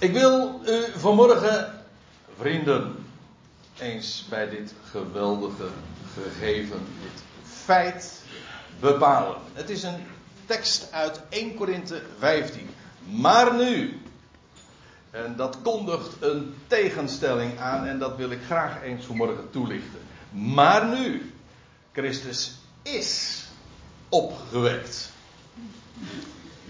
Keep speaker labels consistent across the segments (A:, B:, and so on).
A: Ik wil u vanmorgen, vrienden, eens bij dit geweldige gegeven, dit feit bepalen. Het is een tekst uit 1 Korinthe 15. Maar nu, en dat kondigt een tegenstelling aan en dat wil ik graag eens vanmorgen toelichten. Maar nu, Christus is opgewekt.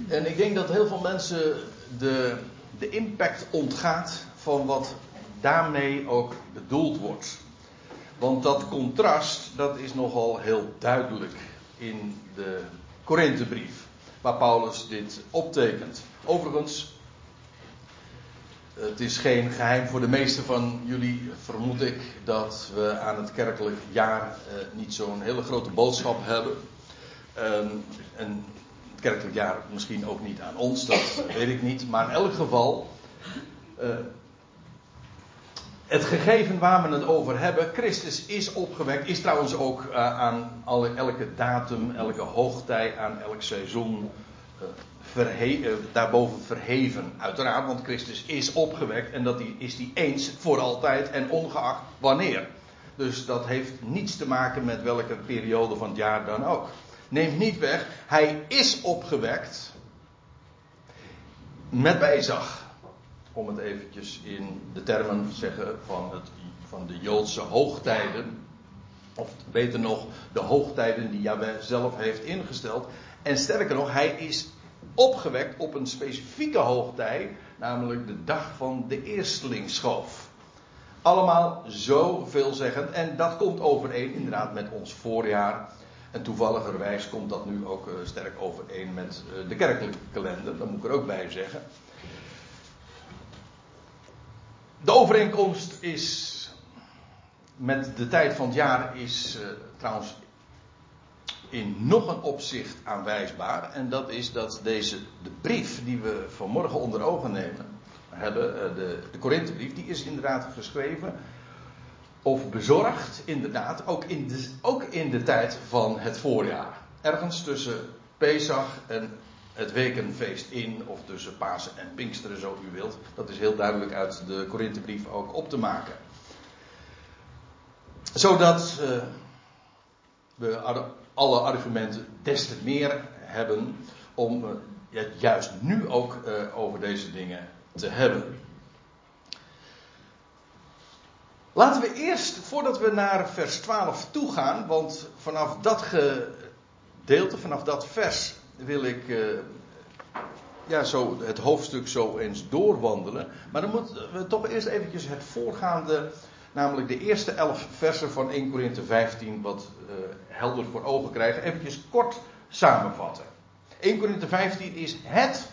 A: En ik denk dat heel veel mensen de, de impact ontgaat van wat daarmee ook bedoeld wordt. Want dat contrast, dat is nogal heel duidelijk in de Korinthebrief, waar Paulus dit optekent. Overigens, het is geen geheim voor de meesten van jullie, vermoed ik, dat we aan het kerkelijk jaar eh, niet zo'n hele grote boodschap hebben. Ehm, en kerkelijk jaar misschien ook niet aan ons, dat weet ik niet. Maar in elk geval, uh, het gegeven waar we het over hebben, Christus is opgewekt, is trouwens ook uh, aan alle, elke datum, elke hoogtij, aan elk seizoen uh, verhe daarboven verheven. Uiteraard, want Christus is opgewekt en dat die, is die eens voor altijd en ongeacht wanneer. Dus dat heeft niets te maken met welke periode van het jaar dan ook. Neemt niet weg, hij is opgewekt met bijzag. Om het eventjes in de termen te zeggen van, het, van de Joodse hoogtijden. Of beter nog, de hoogtijden die Jahweh zelf heeft ingesteld. En sterker nog, hij is opgewekt op een specifieke hoogtij, namelijk de dag van de eerstelingsschoof. Allemaal zo veelzeggend en dat komt overeen inderdaad met ons voorjaar. En toevalligerwijs komt dat nu ook uh, sterk overeen met uh, de kerkelijke kalender, dat moet ik er ook bij zeggen. De overeenkomst is met de tijd van het jaar is uh, trouwens in nog een opzicht aanwijsbaar. En dat is dat deze, de brief die we vanmorgen onder ogen nemen, hebben, de, de Korinthebrief, die is inderdaad geschreven of bezorgd, inderdaad, ook in, de, ook in de tijd van het voorjaar. Ergens tussen Pesach en het wekenfeest in, of tussen Pasen en Pinksteren, zo u wilt. Dat is heel duidelijk uit de Korinthebrief ook op te maken. Zodat uh, we alle argumenten des te meer hebben om uh, juist nu ook uh, over deze dingen te hebben. Laten we eerst, voordat we naar vers 12 toe gaan, want vanaf dat gedeelte, vanaf dat vers, wil ik uh, ja, zo het hoofdstuk zo eens doorwandelen. Maar dan moeten we toch eerst eventjes het voorgaande, namelijk de eerste elf versen van 1 Korinthe 15, wat uh, helder voor ogen krijgen, eventjes kort samenvatten. 1 Korinthe 15 is het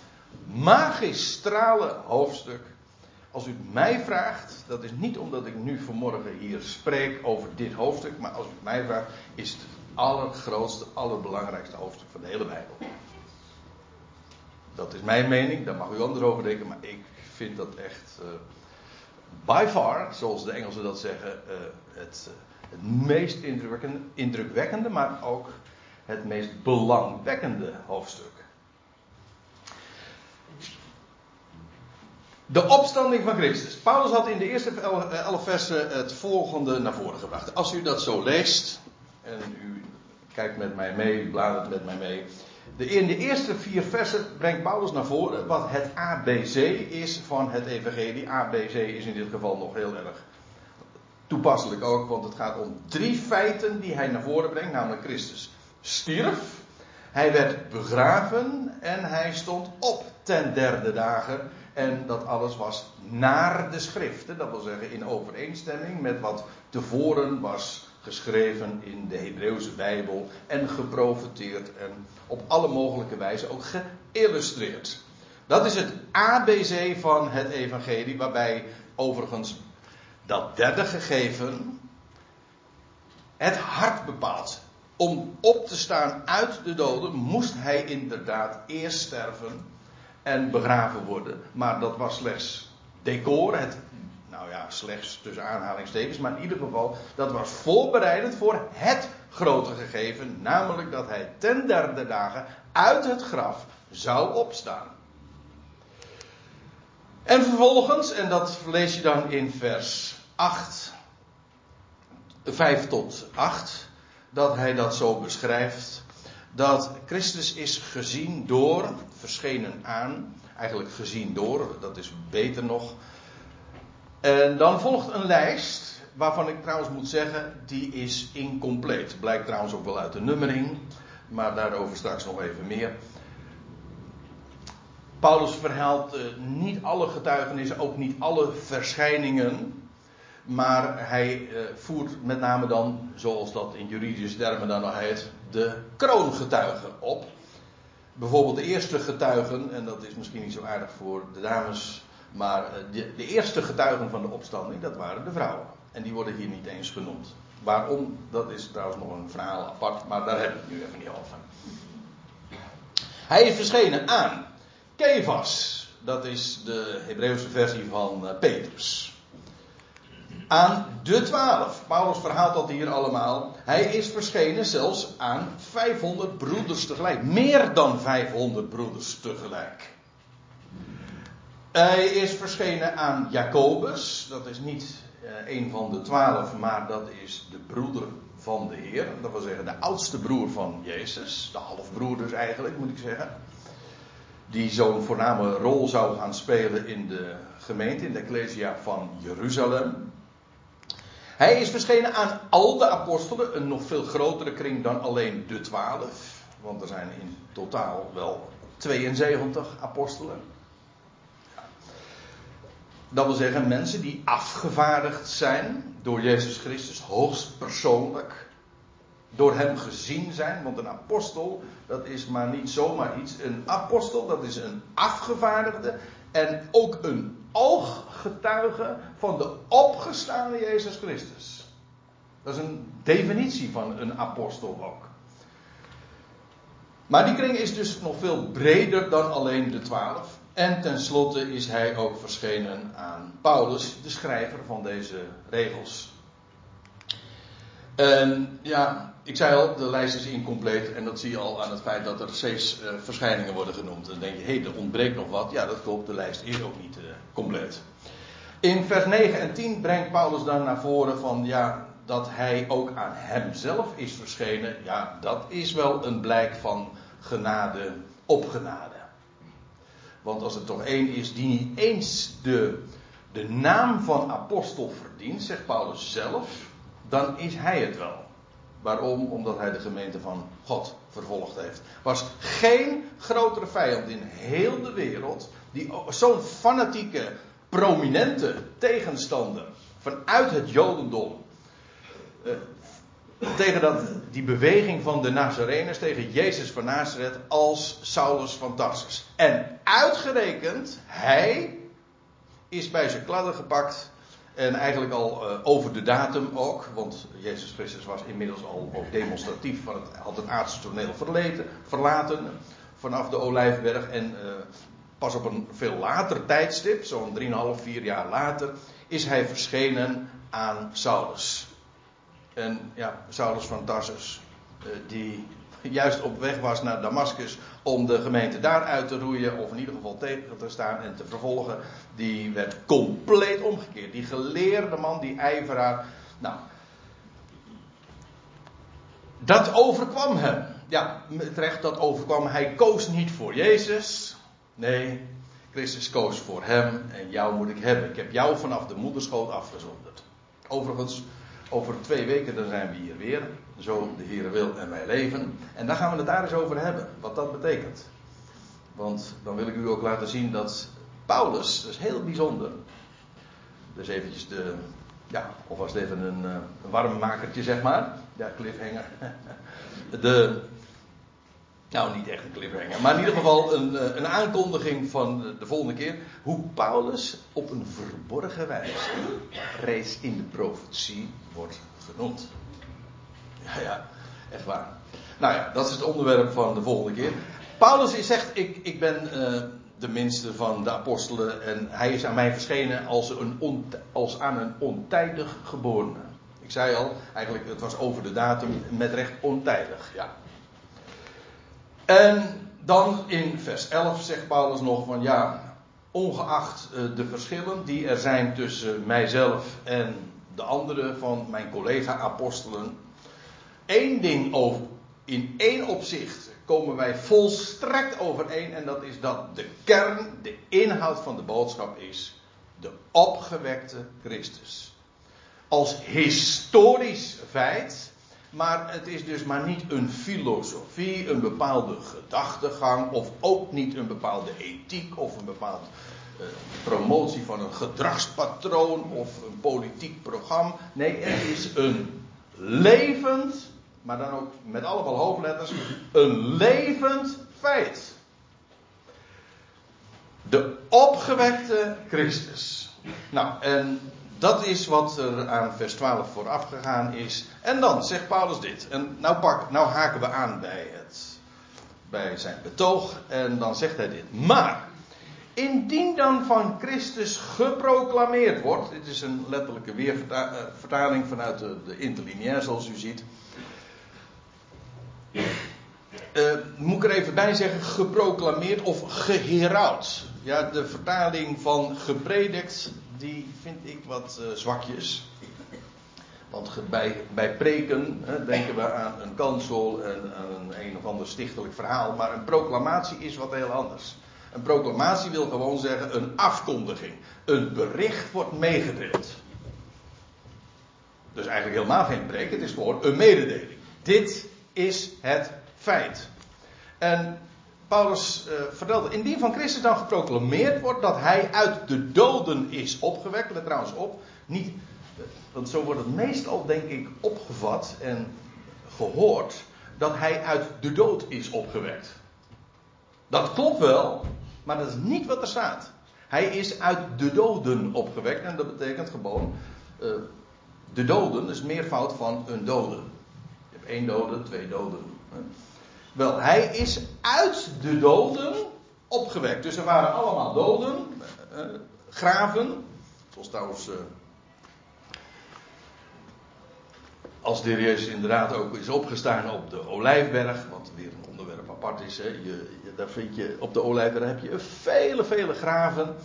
A: magistrale hoofdstuk als u mij vraagt, dat is niet omdat ik nu vanmorgen hier spreek over dit hoofdstuk, maar als u mij vraagt, is het allergrootste, allerbelangrijkste hoofdstuk van de hele Bijbel. Dat is mijn mening, daar mag u anders over denken, maar ik vind dat echt uh, by far, zoals de Engelsen dat zeggen, uh, het, uh, het meest indrukwekkende, maar ook het meest belangwekkende hoofdstuk. De opstanding van Christus. Paulus had in de eerste elf versen het volgende naar voren gebracht. Als u dat zo leest, en u kijkt met mij mee, u bladert met mij mee. De, in de eerste vier versen brengt Paulus naar voren wat het ABC is van het evangelie. ABC is in dit geval nog heel erg toepasselijk ook, want het gaat om drie feiten die hij naar voren brengt, namelijk Christus stierf, hij werd begraven en hij stond op ten derde dagen. En dat alles was naar de schriften, dat wil zeggen in overeenstemming met wat tevoren was geschreven in de Hebreeuwse Bijbel en geprofeteerd en op alle mogelijke wijze ook geïllustreerd. Dat is het ABC van het evangelie, waarbij overigens dat derde gegeven het hart bepaalt. Om op te staan uit de doden moest hij inderdaad eerst sterven en begraven worden. Maar dat was slechts decor, het, nou ja, slechts tussen aanhalingstekens, maar in ieder geval, dat was voorbereidend voor het grote gegeven, namelijk dat hij ten derde dagen uit het graf zou opstaan. En vervolgens, en dat lees je dan in vers 8, 5 tot 8, dat hij dat zo beschrijft. Dat Christus is gezien door, verschenen aan, eigenlijk gezien door, dat is beter nog. En dan volgt een lijst, waarvan ik trouwens moet zeggen, die is incompleet. Blijkt trouwens ook wel uit de nummering, maar daarover straks nog even meer. Paulus verhaalt uh, niet alle getuigenissen, ook niet alle verschijningen. Maar hij uh, voert met name dan, zoals dat in juridische termen dan nog heet, de kroongetuigen op. Bijvoorbeeld de eerste getuigen, en dat is misschien niet zo aardig voor de dames, maar uh, de, de, eerste getuigen van de opstanding, dat waren de vrouwen. En die worden hier niet eens genoemd. Waarom, dat is trouwens nog een verhaal apart, maar daar hebben we het nu even niet over. Hij is verschenen aan Kevas, dat is de Hebreeuwse versie van uh, Petrus. Aan de twaalf. Paulus verhaalt dat hier allemaal. Hij is verschenen zelfs aan 500 broeders tegelijk. Meer dan 500 broeders tegelijk. Hij is verschenen aan Jacobus. Dat is niet uh, een van de twaalf, maar dat is de broeder van de Heer. Dat wil zeggen de oudste broer van Jezus. De halfbroer dus eigenlijk, moet ik zeggen die zo'n voorname rol zou gaan spelen in de gemeente, in de Ecclesia van Jeruzalem. Hij is verschenen aan al de apostelen, een nog veel grotere kring dan alleen de twaalf. Want er zijn in totaal wel 72 apostelen. Dat wil zeggen mensen die afgevaardigd zijn door Jezus Christus, hoogst persoonlijk door hem gezien zijn. Want een apostel, dat is maar niet zomaar iets. Een apostel, dat is een afgevaardigde. En ook een ooggetuige van de opgestaande Jezus Christus. Dat is een definitie van een apostel ook. Maar die kring is dus nog veel breder dan alleen de twaalf. En tenslotte is hij ook verschenen aan Paulus, de schrijver van deze regels. En ja, ik zei al, de lijst is incompleet en dat zie je al aan het feit dat er zes uh, verschijningen worden genoemd. Dan denk je, hé, hey, er ontbreekt nog wat. Ja, dat klopt, de lijst is ook niet uh, compleet. In vers 9 en 10 brengt Paulus dan naar voren van, ja, dat hij ook aan hemzelf is verschenen. Ja, dat is wel een blijk van genade op genade. Want als er toch één is die niet eens de, de naam van apostel verdient, zegt Paulus zelf, dan is hij het wel. Waarom? Omdat hij de gemeente van God vervolgd heeft. Was geen grotere vijand in heel de wereld die zo'n fanatieke, prominente tegenstander vanuit het Jodendom. Eh, tegen dat, die beweging van de Nazareners tegen Jezus van Nazareth als Saulus van Tarsus. En uitgerekend, hij is bij zijn kladden gepakt en eigenlijk al uh, over de datum ook, want Jezus Christus was inmiddels al ook demonstratief van het, had het aardse toneel verlaten vanaf de Olijfberg. En uh, pas op een veel later tijdstip, zo'n 3,5, 4 jaar later, is hij verschenen aan Saulus. En ja, Saulus van Tarsus, uh, die juist op weg was naar Damascus om de gemeente daaruit te roeien, of in ieder geval tegen te staan en te vervolgen, die werd compleet omgekeerd. Die geleerde man, die ijveraar. Nou, dat overkwam hem. Ja, terecht, dat overkwam. Hij koos niet voor Jezus. Nee, Christus koos voor hem en jou moet ik hebben. Ik heb jou vanaf de moederschoot afgezonderd. Overigens, over twee weken dan zijn we hier weer. Zo de Heer wil en wij leven. En daar gaan we het daar eens over hebben. Wat dat betekent. Want dan wil ik u ook laten zien dat Paulus, dat is heel bijzonder. Dus eventjes de, ja, of was het even een, eh, een zeg maar. Ja, cliffhanger. De, nou niet echt een cliffhanger, maar in ieder geval een, eh, een aankondiging van de volgende keer. Hoe Paulus op een verborgen wijze reeds in de profetie wordt genoemd. Ja, ja, echt waar. Nou ja, dat is het onderwerp van de volgende keer. Paulus zegt, ik, ik ben uh, de minste van de apostelen en hij is aan mij verschenen als, een als aan een ontijdig geborene. Ik zei al, eigenlijk het was over de datum met recht ontijdig, ja. En dan in vers 11 zegt Paulus nog van ja, ongeacht eh, de verschillen die er zijn tussen mijzelf en de andere van mijn collega-apostelen, één ding in één opzicht komen wij volstrekt overeen en dat is dat de kern, de inhoud van de boodschap is de opgewekte Christus. Als historisch feit, maar het is dus maar niet een filosofie, een bepaalde gedachtegang of ook niet een bepaalde ethiek of een bepaalde uh, promotie van een gedragspatroon of een politiek programma. Nee, het is een levend maar dan ook met allemaal hoofdletters, een levend feit. De opgewekte Christus. Nou, en dat is wat er aan vers 12 vooraf gegaan is. En dan zegt Paulus dit. En nou, pak, nou haken we aan bij, het, bij zijn betoog. En dan zegt hij dit. Maar, indien dan van Christus geproclameerd wordt. Dit is een letterlijke weervertaling vanuit de, de interlineair zoals u ziet. Uh, moet ik er even bij zeggen, geproclameerd of geherouwd. Ja, de vertaling van gepredikt, die vind ik wat uh, zwakjes. Want bij, bij preken hè, denken we aan een kansel en een, een of ander stichtelijk verhaal. Maar een proclamatie is wat heel anders. Een proclamatie wil gewoon zeggen een afkondiging. Een bericht wordt meegedeeld. Dus eigenlijk helemaal geen preek, het is gewoon een mededeling. Dit is het feit. En Paulus uh, vertelde, indien van Christus dan geproclameerd wordt dat hij uit de doden is opgewekt, let trouwens op, niet, want zo wordt het meestal denk ik opgevat en gehoord, dat hij uit de dood is opgewekt. Dat klopt wel, maar dat is niet wat er staat. Hij is uit de doden opgewekt en dat betekent gewoon, uh, de doden is meervoud van een dode. Eén dode, twee doden. Wel, hij is uit de doden opgewekt. Dus er waren allemaal doden, eh, eh, graven. Zoals trouwens. Eh, als de Jezus inderdaad ook is opgestaan op de Olijfberg, wat weer een onderwerp apart is. Hè. Je, daar vind je, op de Olijfberg heb je vele, vele graven.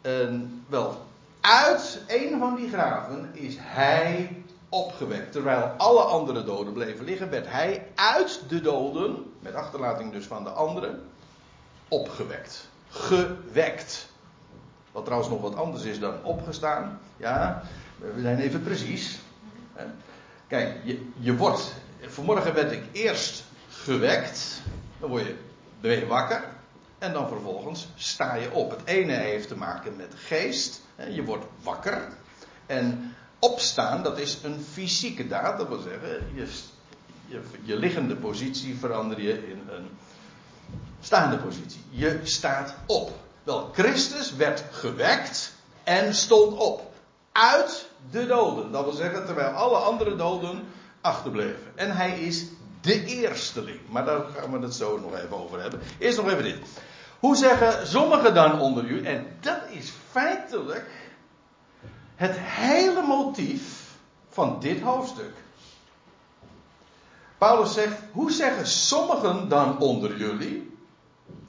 A: En, wel, uit een van die graven is hij opgewekt. Terwijl alle andere doden bleven liggen, werd hij uit de doden, met achterlating dus van de anderen, opgewekt. Gewekt. Wat trouwens nog wat anders is dan opgestaan. Ja, we zijn even precies. Kijk, je, je wordt. Vanmorgen werd ik eerst gewekt. Dan word je, ben je wakker. En dan vervolgens sta je op. Het ene heeft te maken met geest. Je wordt wakker. En opstaan, dat is een fysieke daad. Dat wil zeggen, je, je, liggende positie verander je in een staande positie. Je staat op. Wel, Christus werd gewekt en stond op. Uit de doden. Dat wil zeggen, terwijl alle andere doden achterbleven. En hij is de eersteling. Maar daar gaan we het zo nog even over hebben. Eerst nog even dit. Hoe zeggen sommigen dan onder u, en dat is feitelijk het hele motief van dit hoofdstuk. Paulus zegt, hoe zeggen sommigen dan onder jullie?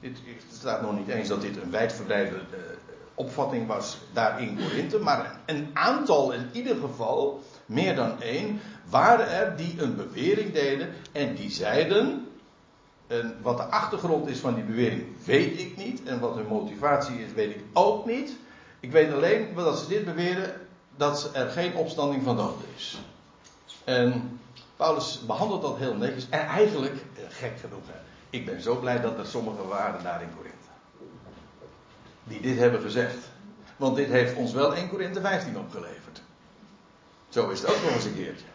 A: Het staat nog niet eens dat dit een wijdverbreide uh, opvatting was daar in Korinthe, maar een aantal in ieder geval, meer dan één, waren er die een bewering deden en die zeiden, en wat de achtergrond is van die bewering weet ik niet, en wat hun motivatie is weet ik ook niet. Ik weet alleen dat ze dit beweren, dat er geen opstanding van doden is. En Paulus behandelt dat heel netjes. En eigenlijk, eh, gek genoeg, hè, ik ben zo blij dat er sommigen waren daar in Korinthe. Die dit hebben gezegd. Want dit heeft ons wel 1 Korinthe 15 opgeleverd. Zo is het ook nog eens een keertje.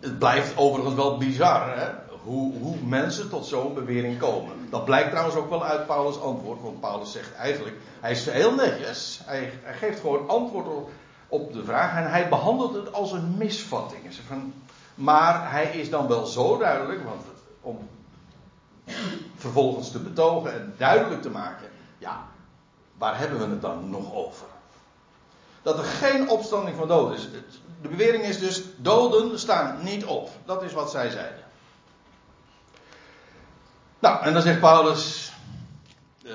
A: Het blijft overigens wel bizar, hè? Hoe, hoe mensen tot zo'n bewering komen. Dat blijkt trouwens ook wel uit Paulus' antwoord. Want Paulus zegt eigenlijk, hij is heel netjes. Hij, hij geeft gewoon antwoord op, de vraag. En hij behandelt het als een misvatting. Van, maar hij is dan wel zo duidelijk, want om vervolgens te betogen en duidelijk te maken. Ja, waar hebben we het dan nog over? Dat er geen opstanding van doden is. De bewering is dus, doden staan niet op. Dat is wat zij zeiden. Nou, en dan zegt Paulus. Uh,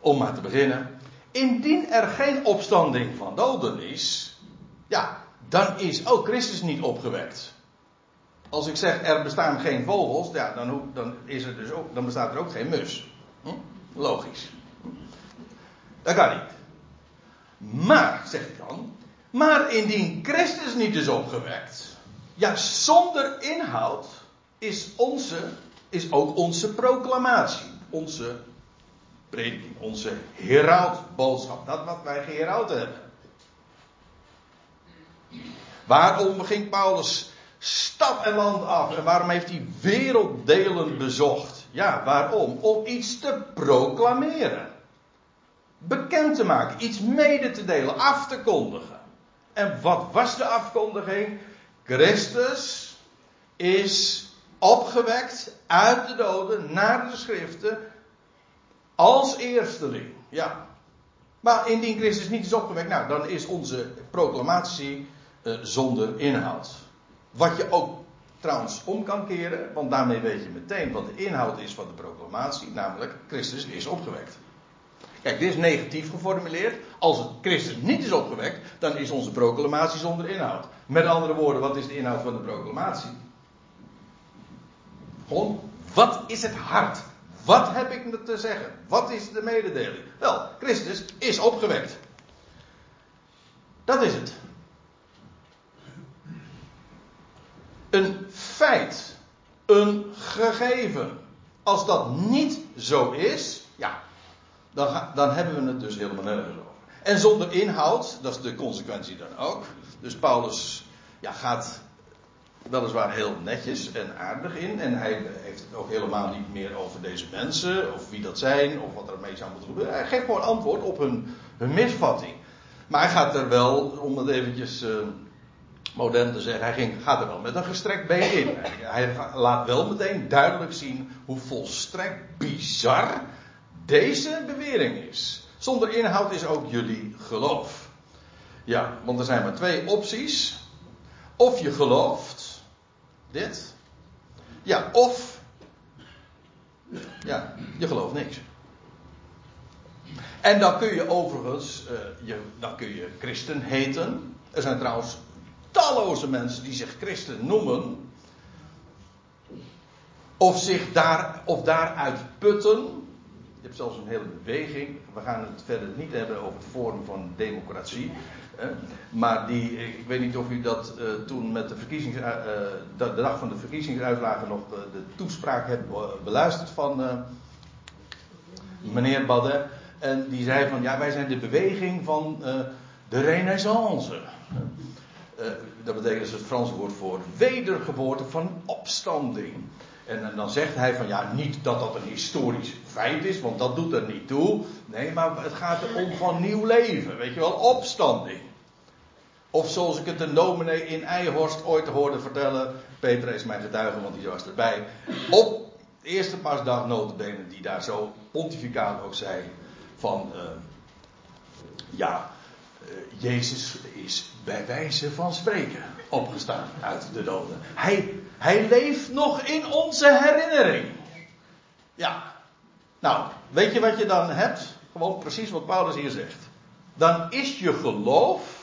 A: om maar te beginnen. Indien er geen opstanding van doden is, ja, dan is ook Christus niet opgewekt. Als ik zeg er bestaan geen vogels, ja, dan, dan, is er dus ook, dan bestaat er ook geen mus. Hm? Logisch. Dat kan niet. Maar, zegt hij dan, maar indien Christus niet is opgewekt, ja, zonder inhoud is onze, is ook onze proclamatie, onze prediking, onze herautboodschap, dat wat wij geheroud hebben. Waarom ging Paulus stad en land af en waarom heeft hij werelddelen bezocht? Ja, waarom? Om iets te proclameren. Bekend te maken, iets mede te delen, af te kondigen. En wat was de afkondiging? Christus is opgewekt uit de doden naar de schriften als eersteling. Ja. Maar indien Christus niet is opgewekt, nou, dan is onze proclamatie uh, zonder inhoud. Wat je ook trouwens om kan keren, want daarmee weet je meteen wat de inhoud is van de proclamatie, namelijk Christus is opgewekt. Kijk, dit is negatief geformuleerd. Als het Christus niet is opgewekt, dan is onze proclamatie zonder inhoud. Met andere woorden, wat is de inhoud van de proclamatie? Gewoon, wat is het hart? Wat heb ik te zeggen? Wat is de mededeling? Wel, Christus is opgewekt. Dat is het. Een feit. Een gegeven. Als dat niet zo is, ja, dan, dan hebben we het dus helemaal nergens over. En zonder inhoud, dat is de consequentie dan ook. Dus Paulus ja, gaat weliswaar heel netjes en aardig in. En hij heeft het ook helemaal niet meer over deze mensen, of wie dat zijn, of wat er mee zou moeten gebeuren. Hij geeft gewoon antwoord op hun, hun misvatting. Maar hij gaat er wel, om het eventjes uh, modern te zeggen, hij ging, gaat er wel met een gestrekt been in. Hij, hij laat wel meteen duidelijk zien hoe volstrekt bizar deze bewering is. Zonder inhoud is ook jullie geloof. Ja, want er zijn maar twee opties. Of je gelooft dit. Ja, of. Ja, je gelooft niks. En dan kun je overigens, uh, je, dan kun je christen heten. Er zijn trouwens talloze mensen die zich christen noemen. Of zich daar, of daaruit putten. Je hebt zelfs een hele beweging. We gaan het verder niet hebben over het vorm van democratie. Maar die, ik weet niet of u dat uh, toen met de, verkiezings, uh, de, dag van de verkiezingsuitslagen nog de, de toespraak hebt beluisterd van uh, meneer Badde. En die zei van ja, wij zijn de beweging van de renaissance. dat betekent dus het Franse woord voor wedergeboorte van opstanding. En dan zegt hij van ja, niet dat dat een historisch feit is, want dat doet er niet toe. Nee, maar het gaat om van nieuw leven, weet je wel, opstanding. Of zoals ik het de dominee in Eijhorst ooit hoorde vertellen, Peter is mijn getuige, want die was erbij. Op de eerste pasdag notabene die daar zo pontificaal ook zei van, uh, ja, uh, Jezus is bij wijze van spreken opgestaan uit de doden. Hij, hij leeft nog in onze herinnering. Ja. Nou, weet je wat je dan hebt? Gewoon precies wat Paulus hier zegt. Dan is je geloof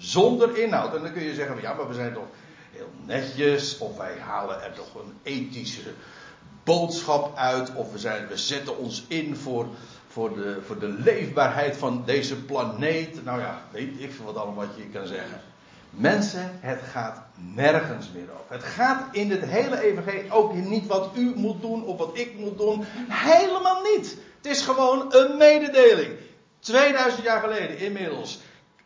A: zonder inhoud. En dan kun je zeggen, ja, maar we zijn toch heel netjes. Of wij halen er toch een ethische boodschap uit. Of we, zijn, we zetten ons in voor, voor, de, voor de leefbaarheid van deze planeet. Nou ja, weet ik veel wat allemaal wat je kan zeggen. Mensen, het gaat nergens meer over. Het gaat in het hele evangelie ook niet wat u moet doen of wat ik moet doen. Helemaal niet. Het is gewoon een mededeling. 2000 jaar geleden inmiddels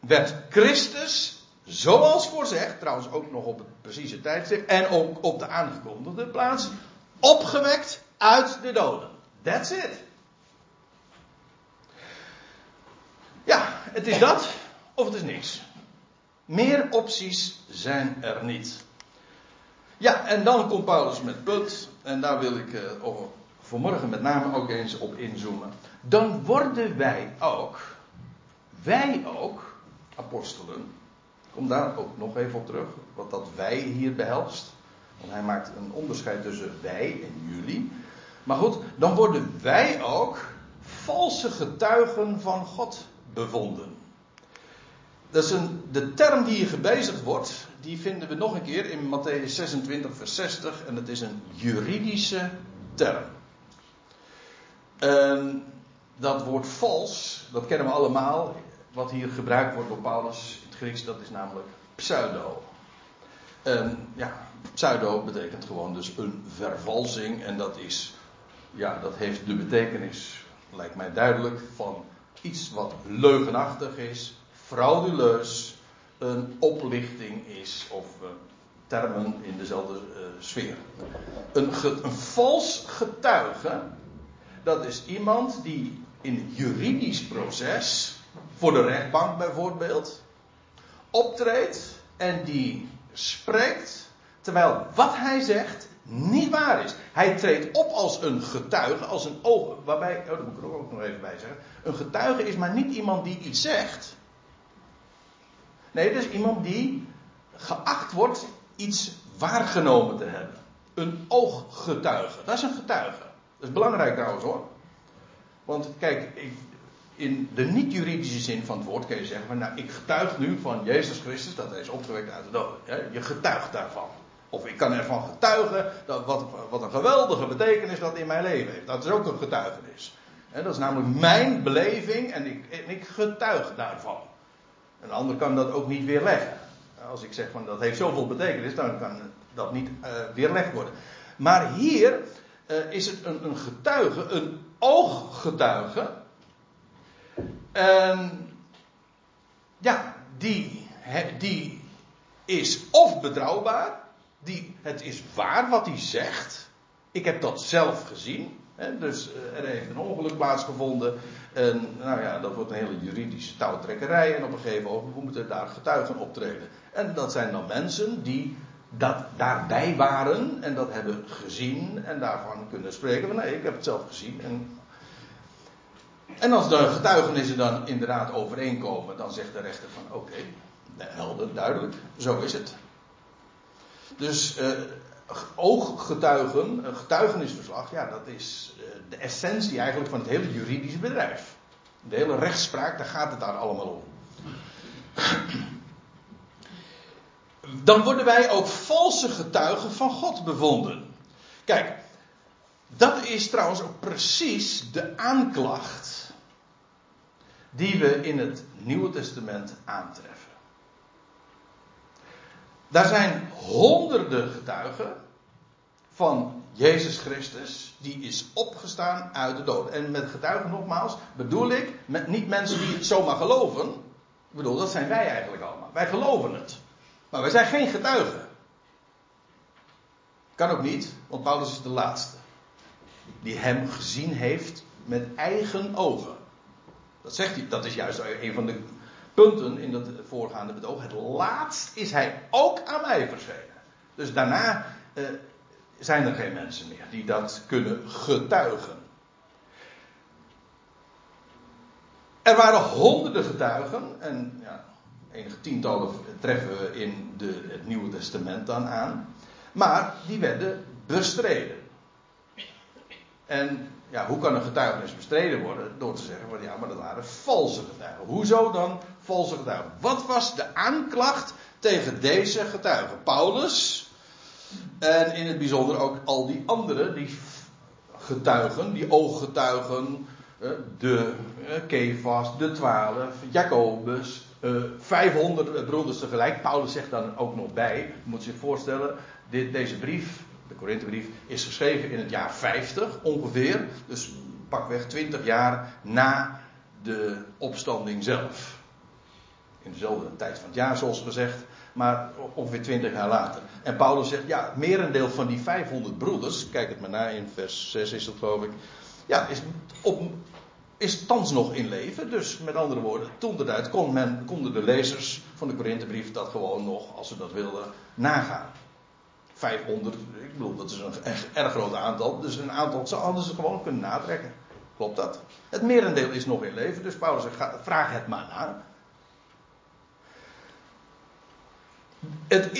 A: werd Christus, zoals voorzegd, trouwens ook nog op het precieze tijdstip en ook op de aangekondigde plaats, opgewekt uit de doden. That's it. Ja, het is dat of het is niks. Meer opties zijn er niet. Ja, en dan komt Paulus met punt, en daar wil ik uh, vanmorgen met name ook eens op inzoomen. Dan worden wij ook, wij ook, apostelen. Kom daar ook nog even op terug, wat dat wij hier behelst. Want hij maakt een onderscheid tussen wij en jullie. Maar goed, dan worden wij ook valse getuigen van God bevonden. Dat is een, de term die hier gebezigd wordt, die vinden we nog een keer in Matthäus 26, vers 60. En het is een juridische term. En dat woord vals, dat kennen we allemaal. Wat hier gebruikt wordt door Paulus in het Grieks, dat is namelijk pseudo. En ja, pseudo betekent gewoon dus een vervalsing. En dat is, ja, dat heeft de betekenis, lijkt mij duidelijk, van iets wat leugenachtig is, frauduleus, een oplichting is of uh, termen in dezelfde uh, sfeer. Een, een vals getuige, dat is iemand die in een juridisch proces, voor de rechtbank bijvoorbeeld, optreedt en die spreekt terwijl wat hij zegt niet waar is. Hij treedt op als een getuige, als een oog, waarbij, oh, dat moet ik er ook nog even bij zeggen. Een getuige is maar niet iemand die iets zegt, Nee, dat is iemand die geacht wordt iets waargenomen te hebben. Een ooggetuige. Dat is een getuige. Dat is belangrijk trouwens hoor. Want kijk, in de niet-juridische zin van het woord kun je zeggen: van, Nou, ik getuig nu van Jezus Christus dat hij is opgewekt uit de dood. Je getuigt daarvan. Of ik kan ervan getuigen dat wat, wat een geweldige betekenis dat in mijn leven heeft. Dat is ook een getuigenis. Dat is namelijk mijn beleving en ik, ik getuig daarvan. Een ander kan dat ook niet weerleggen. Als ik zeg van dat heeft zoveel betekenis, dan kan dat niet uh, weerlegd worden. Maar hier uh, is het een, een, getuige, een ooggetuige. En ja, die, die is of betrouwbaar, die, het is waar wat hij zegt. Ik heb dat zelf gezien. Dus uh, er heeft een ongeluk plaatsgevonden. En nou ja, dat wordt een hele juridische touwtrekkerij. En op een gegeven moment moeten daar getuigen optreden. En dat zijn dan mensen die dat daarbij waren en dat hebben gezien en daarvan kunnen spreken van nee, ik heb het zelf gezien. En, en als de getuigenissen dan inderdaad overeenkomen, dan zegt de rechter van oké, helder, duidelijk, zo is het. Dus uh, ooggetuigen, een getuigenisverslag, ja, dat is eh, de essentie eigenlijk van het hele juridische bedrijf. De hele rechtspraak, daar gaat het daar allemaal om. Dan worden wij ook valse getuigen van God bevonden. Kijk, dat is trouwens ook precies de aanklacht die we in het Nieuwe Testament aantreffen. Daar zijn honderden getuigen van Jezus Christus, die is opgestaan uit de dood. En met getuigen nogmaals bedoel ik niet mensen die het zomaar geloven. Ik bedoel, dat zijn wij eigenlijk allemaal. Wij geloven het. Maar wij zijn geen getuigen. Kan ook niet, want Paulus is de laatste. Die hem gezien heeft met eigen ogen. Dat zegt hij, dat is juist een van de punten in dat voorgaande betoog. Het laatst is hij ook aan mij verschenen. Dus daarna eh, zijn er geen mensen meer die dat kunnen getuigen. Er waren honderden getuigen, en ja, enige tientallen treffen we in de, het Nieuwe Testament dan aan, maar die werden bestreden. En ja, hoe kan een getuigenis bestreden worden? Door te zeggen van ja, maar dat waren valse getuigen. Hoezo dan valse getuigen? Wat was de aanklacht tegen deze getuigen? Paulus en in het bijzonder ook al die anderen, die getuigen, die ooggetuigen, de Kefas, de twaalf, Jacobus, 500 broeders tegelijk. Paulus zegt dan ook nog bij, je moet zich voorstellen, dit, deze brief de Korinthebrief is geschreven in het jaar 50 ongeveer. Dus pakweg 20 jaar na de opstanding zelf. In dezelfde tijd van het jaar, zoals gezegd, maar ongeveer 20 jaar later. En Paulus zegt, ja, merendeel van die 500 broeders, kijk het maar na, in vers 6 is dat geloof ik, ja, is, op, is thans nog in leven. Dus met andere woorden, toen tijd kon men, konden de lezers van de Korinthebrief dat gewoon nog, als ze dat wilden, nagaan. 500, ik bedoel, dat is een erg, groot aantal. Dus een aantal hadden ze gewoon kunnen natrekken. Klopt dat? Het merendeel is nog in leven, dus Paulus zegt, vraag het maar na. Het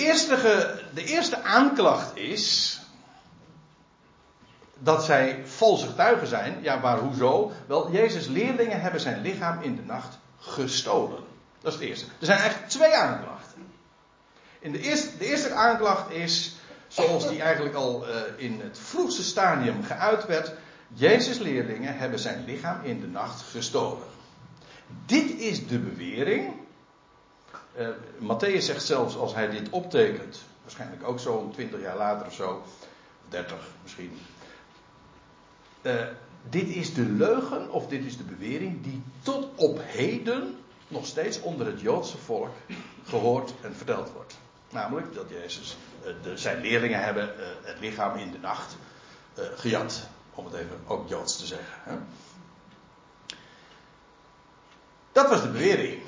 A: de eerste aanklacht is dat zij valse getuigen zijn. Ja, maar hoezo? Wel, Jezus' leerlingen hebben zijn lichaam in de nacht gestolen. Dat is het eerste. Er zijn eigenlijk twee aanklachten. In de, de eerste aanklacht is, zoals die eigenlijk al uh, in het vroegste stadium geuit werd. Jezus' leerlingen hebben zijn lichaam in de nacht gestolen. Dit is de bewering. Uh, Matthäus zegt zelfs als hij dit optekent, waarschijnlijk ook zo'n 20 jaar later of zo, 30 misschien. Uh, dit is de leugen, of dit is de bewering, die tot op heden nog steeds onder het Joodse volk gehoord en verteld wordt. Namelijk dat Jezus, de, zijn leerlingen hebben uh, het lichaam in de nacht gejat. Om het even ook Joods te zeggen. Hè? Dat was de bewering.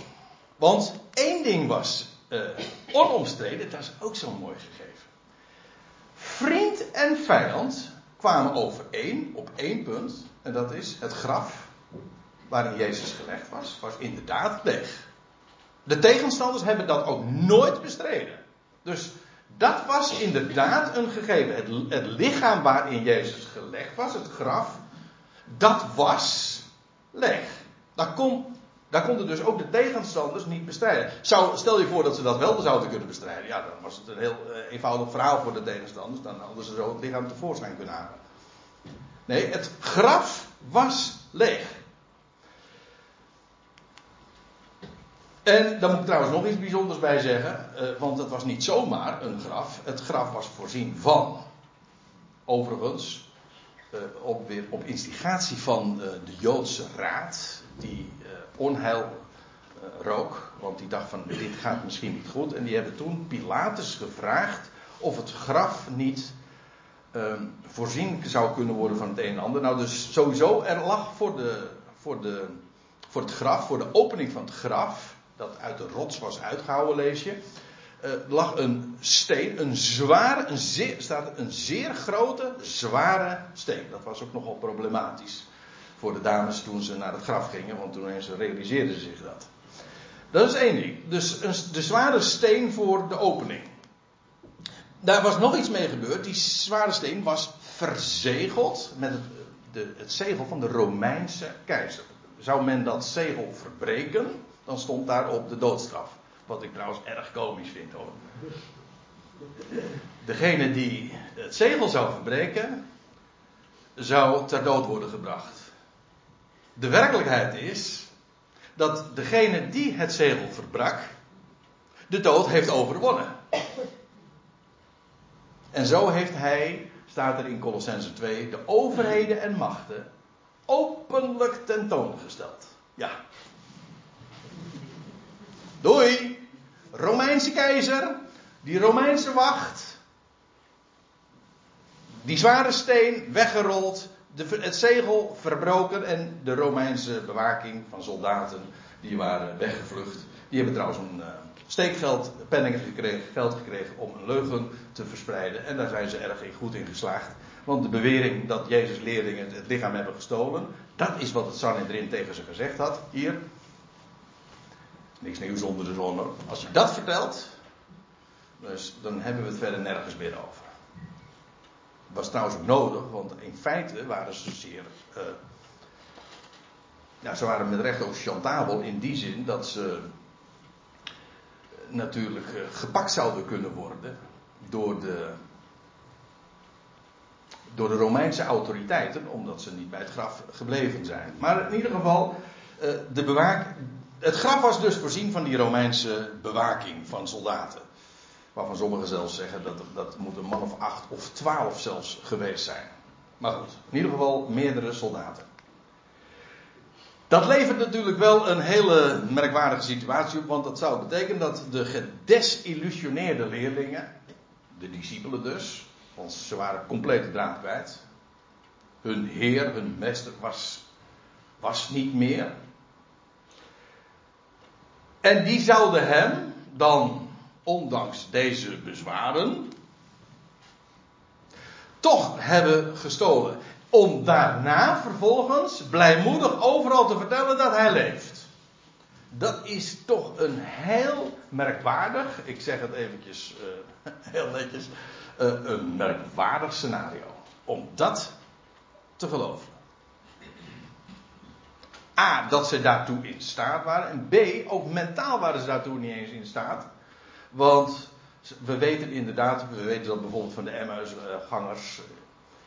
A: Want één ding was onomstreden, dat is ook zo'n mooi gegeven. Vriend en vijand kwamen overeen op één punt. En dat is het graf waarin Jezus gelegd was, was inderdaad leeg. De tegenstanders hebben dat ook nooit bestreden. Dus dat was inderdaad een gegeven. Het, lichaam waarin Jezus gelegd was, het graf, dat was leeg. Daar kon daar konden dus ook de tegenstanders niet bestrijden. Zou, stel je voor dat ze dat wel zouden kunnen bestrijden. Ja, dan was het een heel uh, eenvoudig verhaal voor de tegenstanders. Dan hadden ze zo het lichaam tevoorschijn kunnen halen. Nee, het graf was leeg. En daar moet ik trouwens nog iets bijzonders bij zeggen. Uh, want het was niet zomaar een graf. Het graf was voorzien van. Overigens, uh, op, weer op instigatie van de Joodse Raad. Die onheil rook. Want die dacht van dit gaat misschien niet goed. En die hebben toen Pilatus gevraagd of het graf niet uh, voorzien zou kunnen worden van het een en ander. Nou dus sowieso er lag voor, de, voor, de, voor het graf, voor de opening van het graf. Dat uit de rots was uitgehouden lees je. Uh, lag een steen, een zware, een zeer, staat een zeer grote, zware steen. Dat was ook nogal problematisch voor de dames toen ze naar het graf gingen, want toen realiseerden ze zich dat. Dat is één ding. Dus de zware steen voor de opening. Daar was nog iets mee gebeurd. Die zware steen was verzegeld met het, de, het zegel van de Romeinse keizer. Zou men dat zegel verbreken, dan stond daar op de doodstraf. Wat ik trouwens erg komisch vind hoor. Degene die het zegel zou verbreken, zou ter dood worden gebracht. De werkelijkheid is dat degene die het zegel verbrak, de dood heeft overwonnen. En zo heeft hij, staat er in Colossense 2, de overheden en machten openlijk tentoongesteld. Ja. Doei! Romeinse keizer, die Romeinse wacht, die zware steen weggerold, de, het zegel verbroken en de Romeinse bewaking van soldaten die waren weggevlucht. Die hebben trouwens een uh, steekgeld, penningen gekregen, geld gekregen om een leugen te verspreiden. En daar zijn ze erg goed in geslaagd. Want de bewering dat Jezus leerlingen het lichaam hebben gestolen, dat is wat het Sanhedrin tegen ze gezegd had. Hier. Niks nieuws onder de zon. Als je dat vertelt, dus dan hebben we het verder nergens meer over was trouwens ook nodig, want in feite waren ze zeer. Ja, ze waren met recht ook chantabel in die zin dat ze natuurlijk uh, gepakt zouden kunnen worden door de, door de Romeinse autoriteiten, omdat ze niet bij het graf gebleven zijn. Maar in ieder geval, de bewaak, het graf was dus voorzien van die Romeinse bewaking van soldaten. Waarvan sommigen zelfs zeggen dat dat moet een man of acht of twaalf zelfs geweest zijn. Maar goed, in ieder geval meerdere soldaten. Dat levert natuurlijk wel een hele merkwaardige situatie op, want dat zou betekenen dat de gedesillusioneerde leerlingen, de discipelen dus, want ze waren compleet draad kwijt. Hun heer, hun meester was, was niet meer. En die zouden hem dan ondanks deze bezwaren, toch hebben gestolen. Om daarna vervolgens blijmoedig overal te vertellen dat hij leeft. Dat is toch een heel merkwaardig, ik zeg het eventjes uh, heel netjes, uh, een merkwaardig scenario. Om dat te geloven. A, dat ze daartoe in staat waren. En B, ook mentaal waren ze daartoe niet eens in staat. Want we weten inderdaad, we weten dat bijvoorbeeld van de Emmaus-gangers.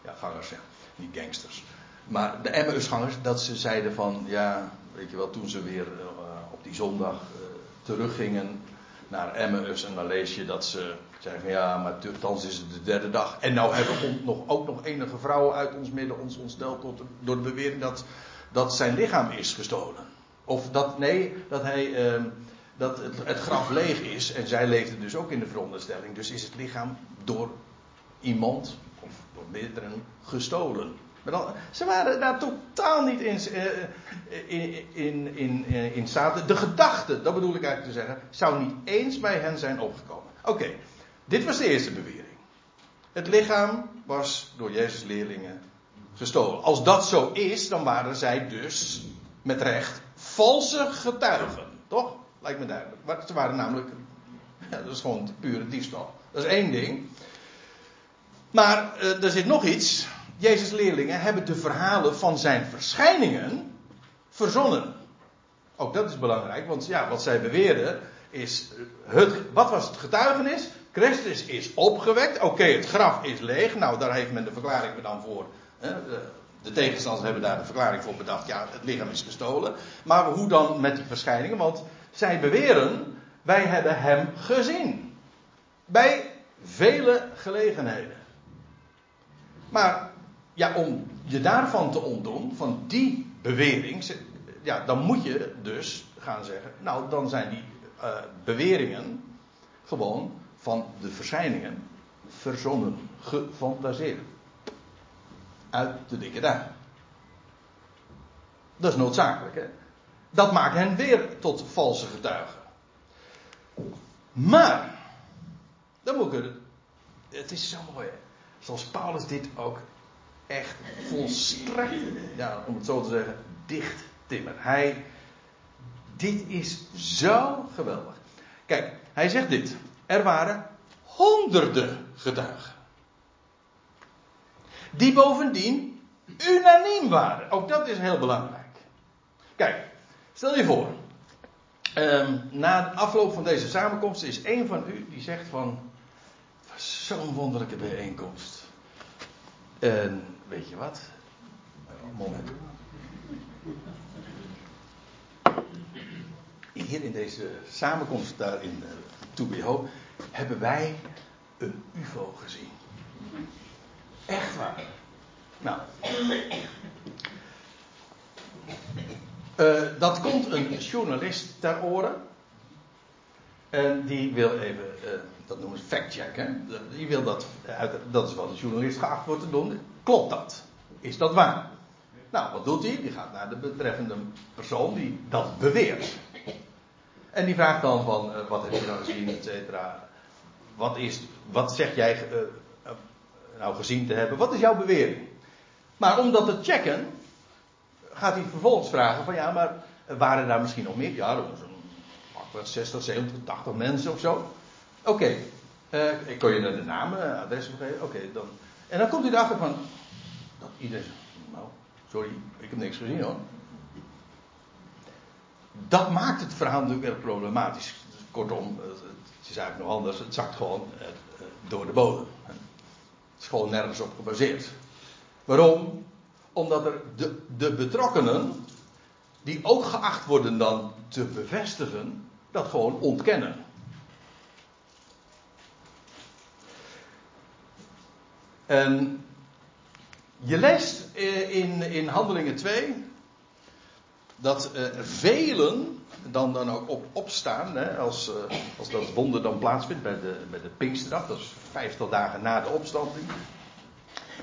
A: Ja, gangers, ja, niet gangsters. Maar de Emmaus-gangers, dat ze zeiden van, ja, weet je wel, toen ze weer uh, op die zondag uh, teruggingen naar Emmaus en dan lees je dat ze zeggen van ja, maar thans is het de derde dag. En nou hebben we nog, ook nog enige vrouwen uit ons midden ons ontsteld door de bewering dat, dat zijn lichaam is gestolen. Of dat, nee, dat hij, uh, dat het, het graf leeg is en zij leefden dus ook in de veronderstelling. Dus is het lichaam door iemand, of door meerdere, gestolen. Maar ze waren daar totaal niet in, in, in, in, in staat. De gedachte, dat bedoel ik eigenlijk te zeggen, zou niet eens bij hen zijn opgekomen. Oké, dit was de eerste bewering. Het lichaam was door Jezus' leerlingen Als dat zo is, dan waren zij dus met recht valse getuigen. Toch? Lijkt me duidelijk. Ze waren namelijk. Dat is gewoon pure diefstal. Dat is één ding. Maar uh, er zit nog iets. Jezus' leerlingen hebben de verhalen van zijn verschijningen verzonnen. Ook dat is belangrijk, want ja, wat zij beweerden is. Het, wat was het getuigenis? Christus is opgewekt. Oké, het graf is leeg. Nou, daar heeft men de verklaring dan voor. De, de tegenstanders hebben daar de verklaring voor bedacht. Ja, het lichaam is gestolen. Maar hoe dan met die verschijningen? Want zij beweren: wij hebben hem gezien. Bij vele gelegenheden. Maar ja, om je daarvan te ontdoen, van die bewering, ja, dan moet je dus gaan zeggen: nou, dan zijn die uh, beweringen gewoon van de verschijningen verzonnen, gefantaseerd. Uit de dikke duim. Dat is noodzakelijk, hè? Dat maakt hen weer tot valse getuigen. Maar, dan moet ik het. Het is zo mooi? Zoals Paulus dit ook echt volstrekt, ja, om het zo te zeggen, dicht timmert. Hij, dit is zo geweldig. Kijk, hij zegt dit. Er waren honderden getuigen. Die bovendien unaniem waren. Ook dat is heel belangrijk. Kijk, stel je voor. Um, na de afloop van deze samenkomst is een van u die zegt van. Zo'n wonderlijke bijeenkomst. En weet je wat? Moment. Hier in deze samenkomst daar in uh, Toebeho hebben wij een UFO gezien. Echt waar. Nou. Uh, dat komt een journalist ter oren. En die wil even, uh, dat noemen ze fact-check, hè? Die wil dat, dat is wat een journalist geacht wordt te doen. Klopt dat? Is dat waar? Nou, wat doet hij? Die gaat naar de betreffende persoon die dat beweert. En die vraagt dan van, uh, wat heb je nou gezien, et cetera. Wat, is, wat zeg jij nou gezien te hebben? Wat is jouw bewering? Maar om dat te checken, gaat hij vervolgens vragen van, ja, maar waren daar misschien nog meer? Ja, zo'n 60, 70, 80 mensen of zo. Oké, okay. ik kon je de namen, adressen geven. Oké, dan. En dan komt hij erachter van, dat iedereen nou, sorry, ik heb niks gezien hoor dat maakt het verhaal natuurlijk erg problematisch. Kortom, het is eigenlijk nog anders. Het zakt gewoon eh, door de bodem. Is gewoon nergens op gebaseerd. Waarom? Omdat er de, de betrokkenen, die ook geacht worden dan te bevestigen, dat gewoon ontkennen. En je leest eh, in, in Handelingen 2 dat uh, velen dan, dan ook op, opstaan, hè, als, uh, als dat wonder dan plaatsvindt bij de, bij de Pinksterdag, dat is vijftig dagen na de opstanding.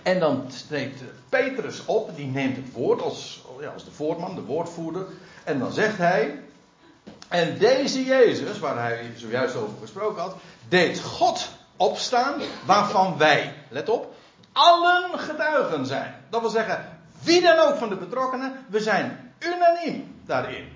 A: En dan steekt Petrus op, die neemt het woord als, ja, als de voorman, de woordvoerder. En dan zegt hij, en deze Jezus, waar hij zojuist over gesproken had, deed God opstaan, waarvan wij, let op, allen getuigen zijn. Dat wil zeggen, wie dan ook van de betrokkenen, we zijn unaniem daarin.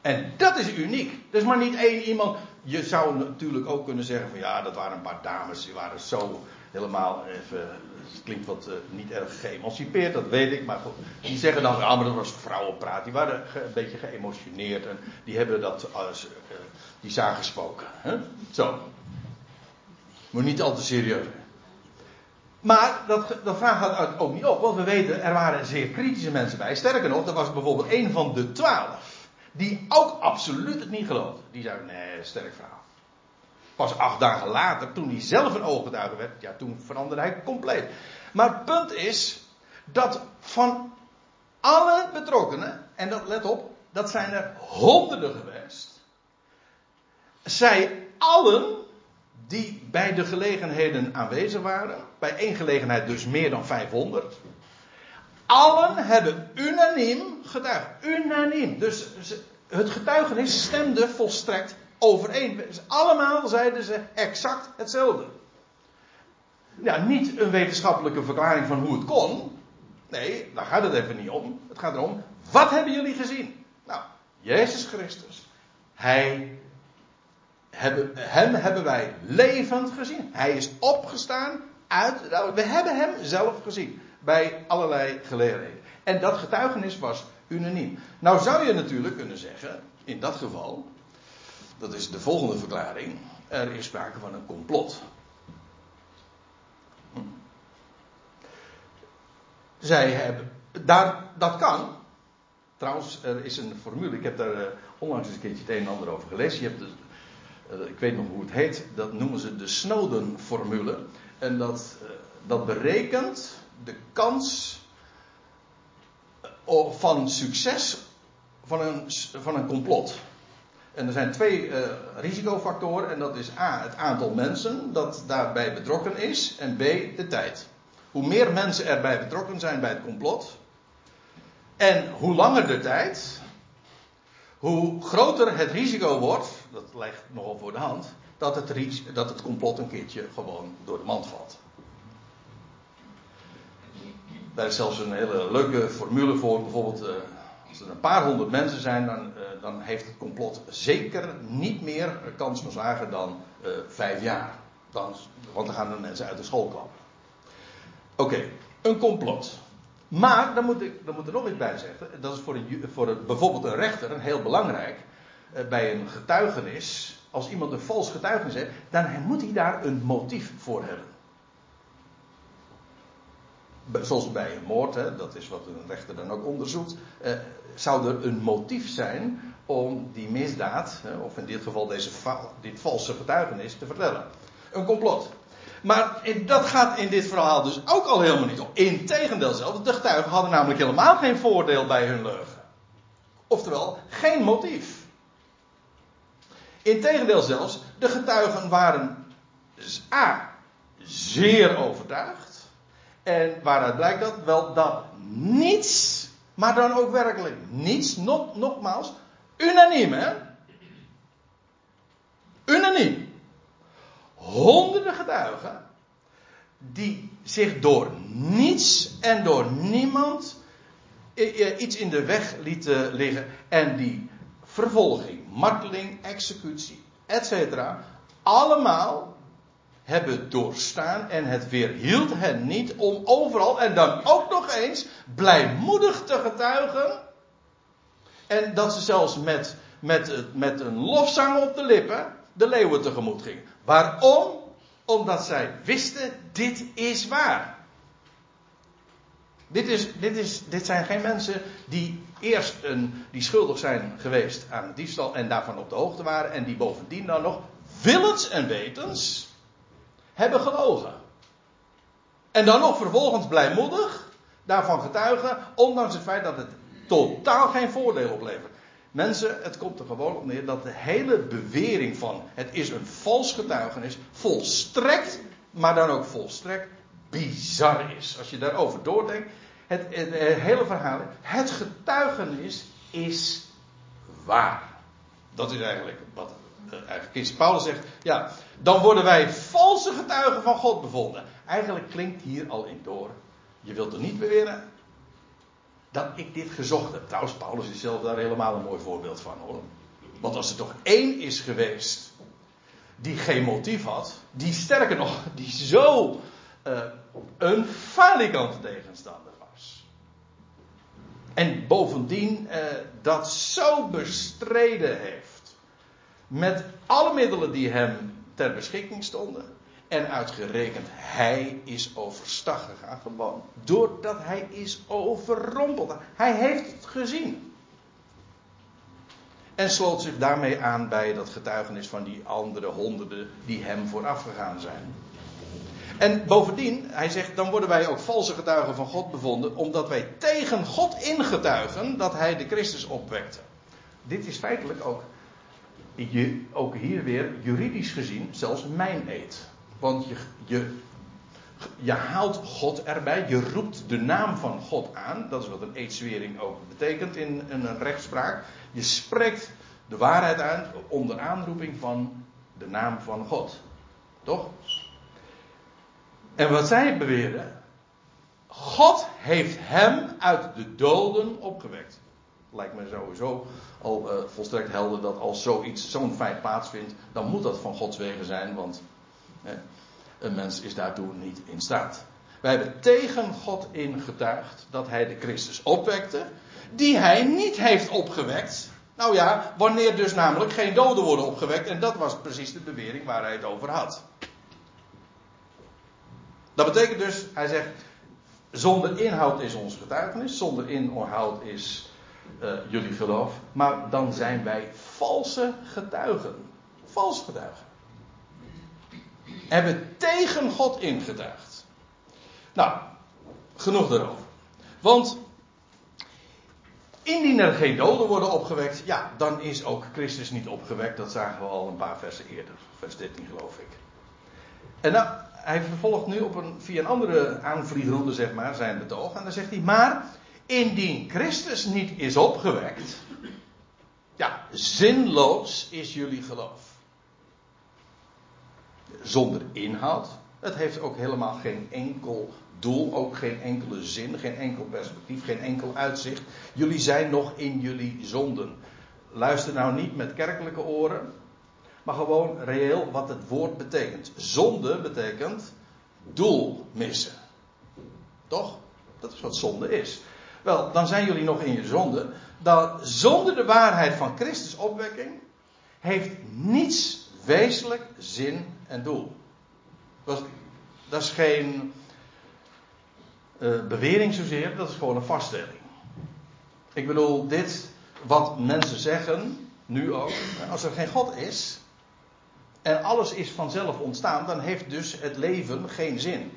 A: En dat is uniek. Is maar niet één iemand. Je zou natuurlijk ook kunnen zeggen van ja, dat waren een paar dames, die waren zo helemaal even het klinkt wat uh, niet erg geëmancipeerd, dat weet ik. Maar goed, die zeggen dan, ah, maar dat was vrouwenpraat. Die waren een beetje geëmotioneerd en die hebben dat als, uh, die zagen gesproken. Hè? Zo. Moet niet al te serieus. Maar dat, dat vraag gaat ook niet op, want we weten, er waren zeer kritische mensen bij. Sterker nog, er was bijvoorbeeld een van de twaalf, die ook absoluut het niet geloofde. Die zei, nee, sterk verhaal. Pas acht dagen later, toen hij zelf een ooggetuige werd, ja, toen veranderde hij compleet. Maar het punt is dat van alle betrokkenen, en dat let op, dat zijn er honderden geweest, zij allen die bij de gelegenheden aanwezig waren, bij één gelegenheid dus meer dan 500, allen hebben unaniem getuigd. Unaniem. Dus het getuigenis stemde volstrekt overeen. Allemaal zeiden ze exact hetzelfde. Ja, niet een wetenschappelijke verklaring van hoe het kon. Nee, daar gaat het even niet om. Het gaat erom, wat hebben jullie gezien? Nou, Jezus Christus. Hij, hem hebben wij levend gezien. Hij is opgestaan uit. We hebben hem zelf gezien. Bij allerlei gelegenheden. En dat getuigenis was unaniem. Nou zou je natuurlijk kunnen zeggen, in dat geval, dat is de volgende verklaring. Er is sprake van een complot. Hm. Zij hebben. Daar, dat kan. Trouwens, er is een formule. Ik heb daar uh, onlangs eens een keertje het een en ander over gelezen. Je hebt de, ik weet nog hoe het heet. Dat noemen ze de Snowden-formule. En dat, uh, dat berekent de kans van succes van een, van een complot. En er zijn twee risicofactoren. En dat is A, het aantal mensen dat daarbij betrokken is. En B, de tijd. Hoe meer mensen erbij betrokken zijn bij het complot. En hoe langer de tijd. Hoe groter het risico wordt. Dat lijkt nogal voor de hand. Dat het, dat het complot een keertje gewoon door de mand valt. Daar is zelfs een hele leuke formule voor. Bijvoorbeeld. Uh, als er een paar honderd mensen zijn, dan, uh, dan heeft het complot zeker niet meer kans van slagen dan uh, vijf jaar. Dan, want dan gaan de mensen uit de school komen. Oké, een complot. Maar, dan moet, ik, dan moet er nog iets bij zeggen. Dat is voor, een, voor een, bijvoorbeeld een rechter heel belangrijk. Uh, bij een getuigenis. Als iemand een vals getuigenis heeft, dan moet hij daar een motief voor hebben zoals bij een moord, hè, dat is wat een rechter dan ook onderzoekt, eh, zou er een motief zijn om die misdaad, hè, of in dit geval deze dit valse getuigenis, te vertellen. Een complot. Maar dat gaat in dit verhaal dus ook al helemaal niet om. Integendeel zelf, de getuigen hadden namelijk helemaal geen voordeel bij hun leugen. Oftewel, geen motief. Integendeel zelfs, de getuigen waren A. zeer overtuigd. En waaruit blijkt dat? Wel dat niets, maar dan ook werkelijk niets, nog, nogmaals, unaniem hè. Unaniem. Honderden getuigen die zich door niets en door niemand iets in de weg lieten liggen en die vervolging, marteling, executie, etc. allemaal hebben doorstaan en het weerhield hen niet om overal en dan ook nog eens blijmoedig te getuigen. En dat ze zelfs met, met, met een lofzang op de lippen de leeuwen tegemoet gingen. Waarom? Omdat zij wisten, dit is waar. Dit, is, dit, is, dit zijn geen mensen die eerst die schuldig zijn geweest aan diefstal en daarvan op de hoogte waren en die bovendien dan nog willens en wetens hebben gelogen. En dan nog vervolgens blijmoedig daarvan getuigen, ondanks het feit dat het totaal geen voordeel oplevert. Mensen, het komt er gewoon op neer dat de hele bewering van het is een vals getuigenis volstrekt, maar dan ook volstrekt bizar is. Als je daarover doordenkt, het, het hele verhaal, het getuigenis is waar. Dat is eigenlijk wat eh, eigenlijk. Paulus zegt, ja, dan worden wij valse getuigen van God bevonden. Eigenlijk klinkt hier al in door. Je wilt er niet beweren dat ik dit gezocht heb. Trouwens, Paulus is zelf daar helemaal een mooi voorbeeld van hoor. Want als er toch één is geweest die geen motief had, die sterker nog, die zo uh, een falikant tegenstander. En bovendien uh, dat zo bestreden heeft. Met alle middelen die hem ter beschikking stonden. En uitgerekend, hij is overstag gegaan. Gewoon doordat hij is overrompeld. Hij heeft het gezien. En sloot zich daarmee aan bij dat getuigenis van die andere honderden die hem vooraf gegaan zijn. En bovendien, hij zegt, dan worden wij ook valse getuigen van God bevonden, omdat wij tegen God ingetuigen dat hij de Christus opwekte. Dit is feitelijk ook, ook hier weer juridisch gezien zelfs mijn eed. Want je, je, haalt God erbij, je roept de naam van God aan. Dat is wat een eedswering ook betekent in een rechtspraak. Je spreekt de waarheid aan onder aanroeping van de naam van God. Toch? En wat zij beweren, God heeft hem uit de doden opgewekt. Lijkt me sowieso al uh, volstrekt helder dat als zoiets, zo'n feit plaatsvindt, dan moet dat van Gods wegen zijn, want een mens is daartoe niet in staat. Wij hebben tegen God ingetuigd dat hij de Christus opwekte, die hij niet heeft opgewekt. Nou ja, wanneer dus namelijk geen doden worden opgewekt, en dat was precies de bewering waar hij het over had. Dat betekent dus, hij zegt, zonder inhoud is ons getuigenis, zonder inhoud is uh, jullie geloof, maar dan zijn wij valse getuigen. Valse getuigen hebben tegen God ingetuigd. Nou, genoeg daarover. Want indien er geen doden worden opgewekt, ja, dan is ook Christus niet opgewekt. Dat zagen we al een paar versen eerder, vers 13 geloof ik. En nou, hij vervolgt nu op een, via een andere aanvliegroute, zeg maar, zijn betoog. En dan zegt hij, maar indien Christus niet is opgewekt, ja, zinloos is jullie geloof zonder inhoud. Het heeft ook helemaal geen enkel doel, ook geen enkele zin, geen enkel perspectief, geen enkel uitzicht. Jullie zijn nog in jullie zonden. Luister nou niet met kerkelijke oren, maar gewoon reëel wat het woord betekent. Zonde betekent doel missen. Toch? Dat is wat zonde is. Wel, dan zijn jullie nog in je zonde. Dan, zonder de waarheid van Christus opwekking heeft niets wezenlijk zin en doel. Dat, dat is geen uh, bewering zozeer, dat is gewoon een vaststelling. Ik bedoel, dit wat mensen zeggen, nu ook, als er geen God is en alles is vanzelf ontstaan, dan heeft dus het leven geen zin.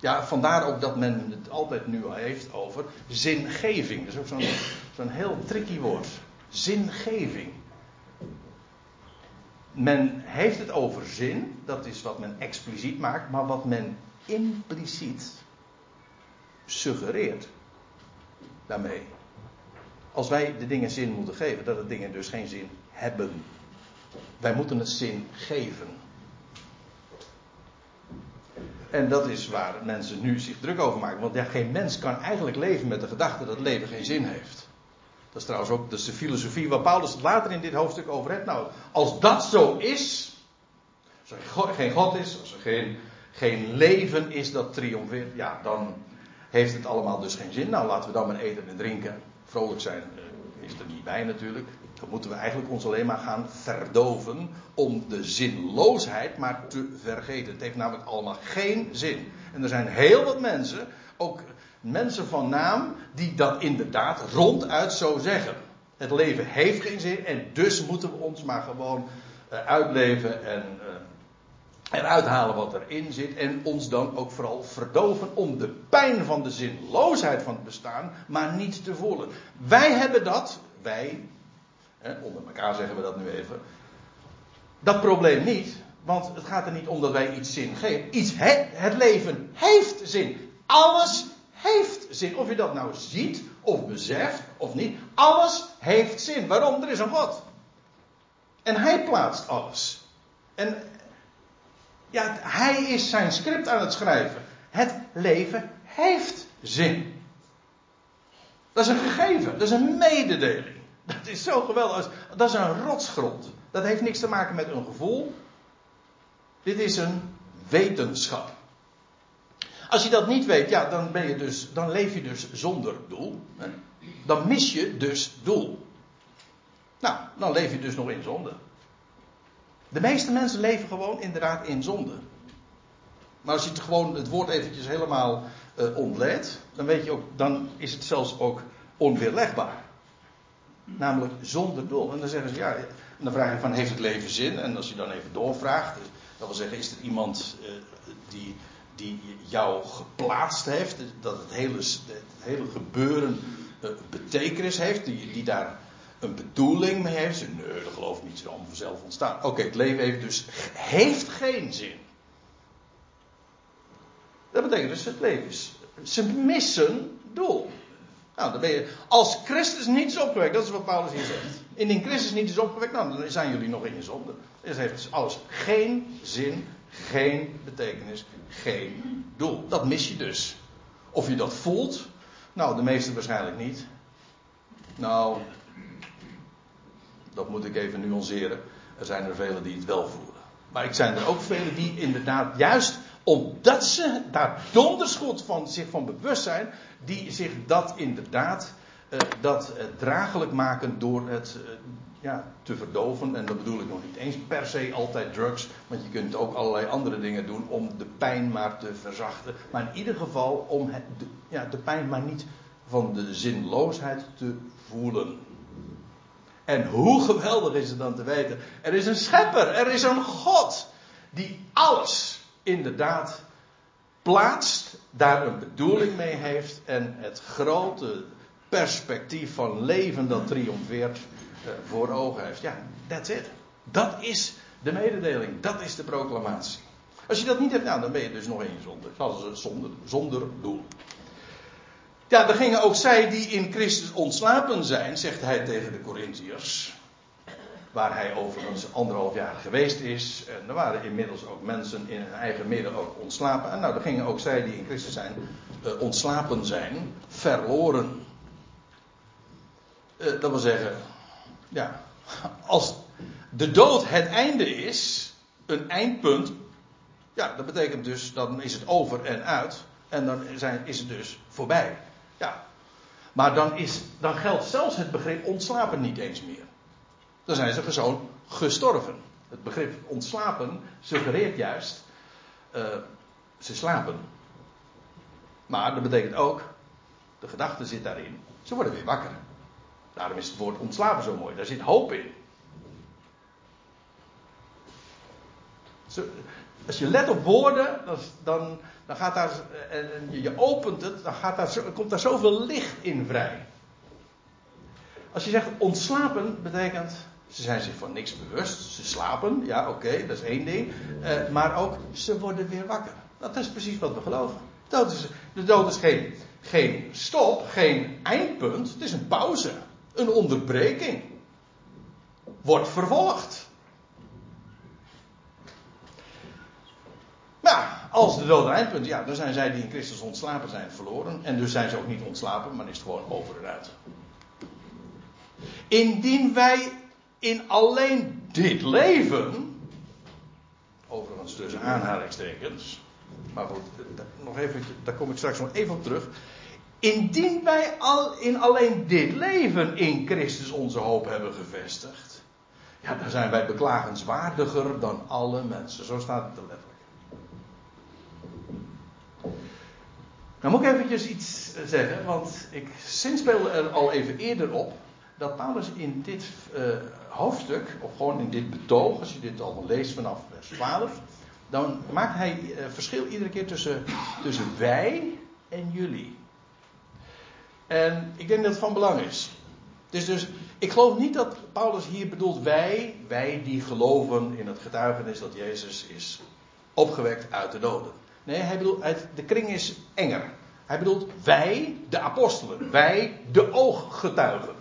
A: Ja, vandaar ook dat men het altijd nu heeft over zingeving. Dat is ook zo'n zo'n heel tricky woord. Zingeving men heeft het over zin, dat is wat men expliciet maakt, maar wat men impliciet suggereert daarmee. Als wij de dingen zin moeten geven, dat de dingen dus geen zin hebben. Wij moeten het zin geven. En dat is waar mensen nu zich druk over maken. Want geen mens kan eigenlijk leven met de gedachte dat leven geen zin heeft. Dat is trouwens ook de filosofie waar Paulus het later in dit hoofdstuk over heeft. Nou, als dat zo is, als er geen God is, als er geen, geen leven is dat triomfeert, ja, dan heeft het allemaal dus geen zin. Nou, laten we dan maar eten en drinken. Vrolijk zijn eh, is er niet bij natuurlijk. Dan moeten we eigenlijk ons alleen maar gaan verdoven om de zinloosheid maar te vergeten. Het heeft namelijk allemaal geen zin. En er zijn heel wat mensen, ook mensen van naam die dat inderdaad ronduit zo zeggen. Het leven heeft geen zin en dus moeten we ons maar gewoon uh, uitleven en eruit halen wat erin zit. En ons dan ook vooral verdoven om de pijn van de zinloosheid van het bestaan maar niet te voelen. Wij hebben dat, wij, onder elkaar zeggen we dat nu even, dat probleem niet. Want het gaat er niet om dat wij iets zin geven. Iets, het leven heeft zin. Alles heeft zin. Of je dat nou ziet, of beseft, of niet. Alles heeft zin. Waarom? Er is een God. En hij plaatst alles. En ja, hij is zijn script aan het schrijven. Het leven heeft zin. Dat is een gegeven, dat is een mededeling. Dat is zo geweldig. Dat is een rotsgrond. Dat heeft niks te maken met een gevoel. Dit is een wetenschap. Als je dat niet weet, ja, dan, ben je dus, dan leef je dus zonder doel. Dan mis je dus doel. Nou, dan leef je dus nog in zonde. De meeste mensen leven gewoon inderdaad in zonde. Maar als je het gewoon het woord eventjes helemaal uh, ontleedt, dan dan is het zelfs ook onweerlegbaar. Namelijk zonder doel. En dan zeggen ze, ja, en dan vraag je van, heeft het leven zin? En als je dan even doorvraagt, dat wil zeggen, is er iemand uh, die, die jou geplaatst heeft, dat het hele, het hele gebeuren uh, betekenis heeft, die, die daar een bedoeling mee heeft? Nee, dat geloof ik niet, zo allemaal vanzelf ontstaan. Oké, het leven heeft dus heeft geen zin. Dat betekent dus het leven is. Ze missen doel. Nou, dan ben je, als Christus niet is opgewekt, dat is wat Paulus hier zegt. Indien Christus niet is opgewekt, nou, dan zijn jullie nog in je zonde. Dus heeft dus alles geen zin, geen betekenis, geen doel. Dat mis je dus. Of je dat voelt, nou, de meesten waarschijnlijk niet. Nou, dat moet ik even nuanceren. Er zijn er velen die het wel voelen. Maar ik zijn er ook velen die inderdaad juist omdat ze daar donders goed van zich van bewust zijn, die zich dat inderdaad uh, dat uh, draaglijk maken door het uh, ja, te verdoven. En dat bedoel ik nog niet eens per se altijd drugs, want je kunt ook allerlei andere dingen doen om de pijn maar te verzachten. Maar in ieder geval om het, de, ja, de pijn maar niet van de zinloosheid te voelen. En hoe geweldig is het dan te weten, er is een schepper, er is een God die alles inderdaad plaatst, daar een bedoeling mee heeft en het grote perspectief van leven dat triomfeert uh, voor ogen heeft. Ja, that's it. Dat is de mededeling, dat is de proclamatie. Als je dat niet hebt, nou, dan ben je dus nog één zonde. Zonder, zonder doel. Ja, er gingen ook zij die in Christus ontslapen zijn, zegt hij tegen de Corinthiërs. Waar hij overigens anderhalf jaar geweest is. En er waren inmiddels ook mensen in hun eigen midden ook ontslapen. En nou, er gingen ook zij die in Christus zijn, uh, ontslapen zijn, verloren. Uh, dat wil zeggen, ja, als de dood het einde is, een eindpunt, ja, dat betekent dus, dan is het over en uit. En dan zijn, is het dus voorbij. Ja. Maar dan, is, dan geldt zelfs het begrip ontslapen niet eens meer. Dan zijn ze gewoon gestorven. Het begrip ontslapen suggereert juist, uh, ze slapen. Maar dat betekent ook, de gedachte zit daarin, ze worden weer wakker. Daarom is het woord ontslapen zo mooi, daar zit hoop in. Als je let op woorden, dan, dan gaat daar, en je opent het, dan gaat daar, komt daar zoveel licht in vrij. Als je zegt ontslapen, betekent ze zijn zich van niks bewust. Ze slapen, ja oké, dat is één ding. Uh, maar ook, ze worden weer wakker. Dat is precies wat we geloven. Is, de dood is geen, geen stop, geen eindpunt. Het is een pauze. Een onderbreking. Wordt vervolgd. Nou, als de dood een eindpunt, ja, dan zijn zij die in Christus ontslapen zijn verloren. En dus zijn ze ook niet ontslapen, maar is het gewoon over en uit. Indien wij in alleen dit leven, overigens tussen aanhalingstekens, maar goed, nog even, daar kom ik straks nog even op terug. Indien wij al in alleen dit leven in Christus onze hoop hebben gevestigd, ja, dan zijn wij beklagenswaardiger dan alle mensen. Zo staat het er letterlijk. Nou moet ik eventjes iets zeggen, want ik zinspeelde er al even eerder op dat Paulus in dit uh, hoofdstuk, of gewoon in dit betoog, als je dit al leest vanaf vers 12, dan maakt hij uh, verschil iedere keer tussen, tussen wij en jullie. En ik denk dat het van belang is. Dus, dus ik geloof niet dat Paulus hier bedoelt wij, wij die geloven in het getuigenis dat Jezus is opgewekt uit de doden. Nee, hij bedoelt, de kring is enger. Hij bedoelt wij, de apostelen, wij, de ooggetuigen.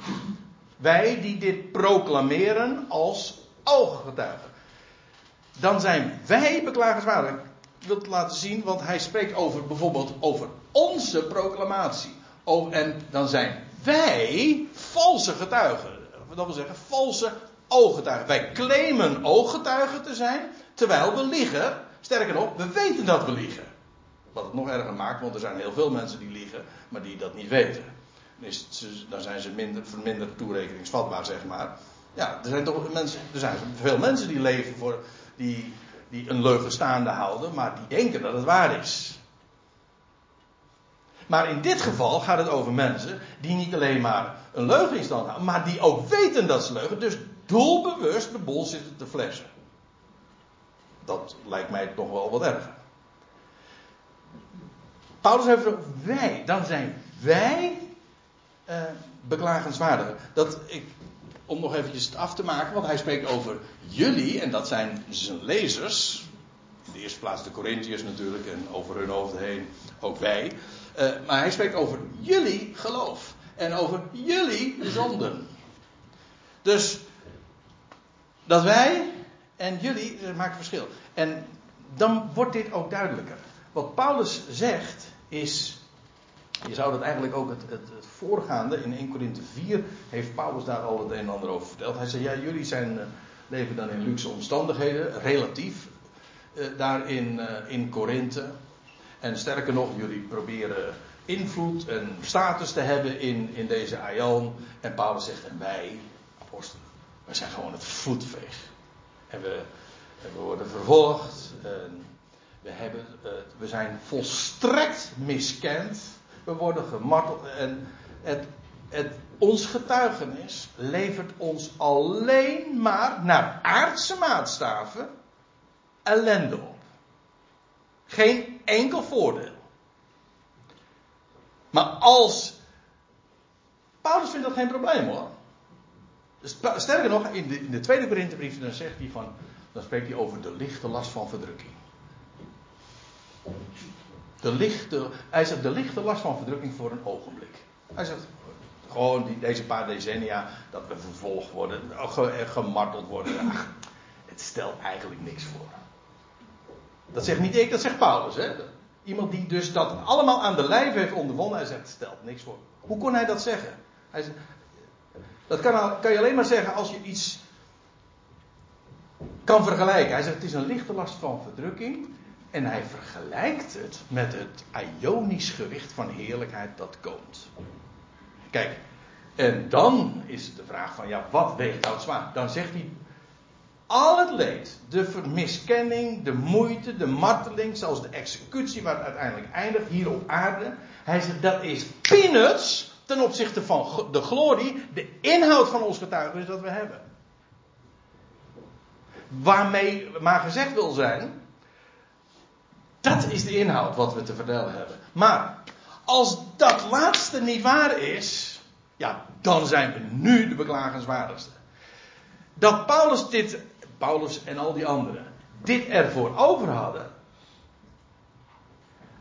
A: Wij die dit proclameren als ooggetuigen. Dan zijn wij beklagenswaardig. Ik wil het laten zien, want hij spreekt over bijvoorbeeld over onze proclamatie. Oh, en dan zijn wij valse getuigen. Dat wil zeggen, valse ooggetuigen. Wij claimen ooggetuigen te zijn, terwijl we liegen. Sterker nog, we weten dat we liegen. Wat het nog erger maakt, want er zijn heel veel mensen die liegen, maar die dat niet weten. Dan, zijn ze minder, minder toerekeningsvatbaar, zeg maar. Ja, er zijn toch mensen, er zijn veel mensen die leven voor, die, die een leugen staande houden, maar die denken dat het waar is. Maar in dit geval gaat het over mensen die niet alleen maar een leugen in stand houden, maar die ook weten dat ze leugen, dus doelbewust de bol zitten te flessen. Dat lijkt mij toch wel wat erger. Paulus heeft wij, dan zijn wij uh, beklagenswaardiger. Dat ik, om nog eventjes het af te maken, want hij spreekt over jullie, en dat zijn zijn lezers. In de eerste plaats de Corinthiërs natuurlijk, en over hun hoofd heen ook wij. Uh, maar hij spreekt over jullie geloof. En over jullie zonden. Dus dat wij en jullie maakt verschil. En dan wordt dit ook duidelijker. Wat Paulus zegt is. Je zou dat eigenlijk ook het, het, voorgaande in 1 Korinthe 4 heeft Paulus daar al het een en ander over verteld. Hij zei: Ja, jullie zijn, uh, leven dan in luxe omstandigheden, relatief, uh, daar in, uh, in Korinthe. En sterker nog, jullie proberen invloed en status te hebben in, in deze aion. En Paulus zegt: En wij, apostelen, wij zijn gewoon het voetveeg. En we, we worden vervolgd. En we, hebben, we zijn volstrekt miskend. We worden gemarteld. En het, ons getuigenis levert ons alleen maar naar aardse maatstaven ellende op. Geen enkel voordeel. Maar als. Paulus vindt dat geen probleem hoor. Dus sterker nog, in de, in de tweede Korinthebrief dan zegt hij van. Dan spreekt hij over de lichte last van verdrukking. De lichte, hij zegt de lichte last van verdrukking voor een ogenblik. Hij zegt gewoon die, deze paar decennia dat we vervolgd worden, gemarteld worden. Het stelt eigenlijk niks voor. Dat zegt niet ik, dat zegt Paulus. Hè? Iemand die dus dat allemaal aan de lijf heeft ondervonden. Hij zegt, het stelt niks voor. Hoe kon hij dat zeggen? Hij zegt, dat kan, kan je alleen maar zeggen als je iets kan vergelijken. Hij zegt, het is een lichte last van verdrukking. En hij vergelijkt het met het ionisch gewicht van heerlijkheid dat komt. Kijk, en dan is de vraag van, ja, wat weegt nou zwaar? Dan zegt hij, al het leed, de vermiskenning, de moeite, de marteling, zelfs de executie waar het uiteindelijk eindigt hier op aarde. Hij zegt, dat is peanuts ten opzichte van de glorie, de inhoud van ons getuigenis dat we hebben. Waarmee maar gezegd wil zijn, dat is de inhoud wat we te vertellen hebben. Maar als dat laatste niet waar is, ja, dan zijn we nu de beklagenswaardigste. Dat Paulus dit, Paulus en al die anderen, dit ervoor over hadden,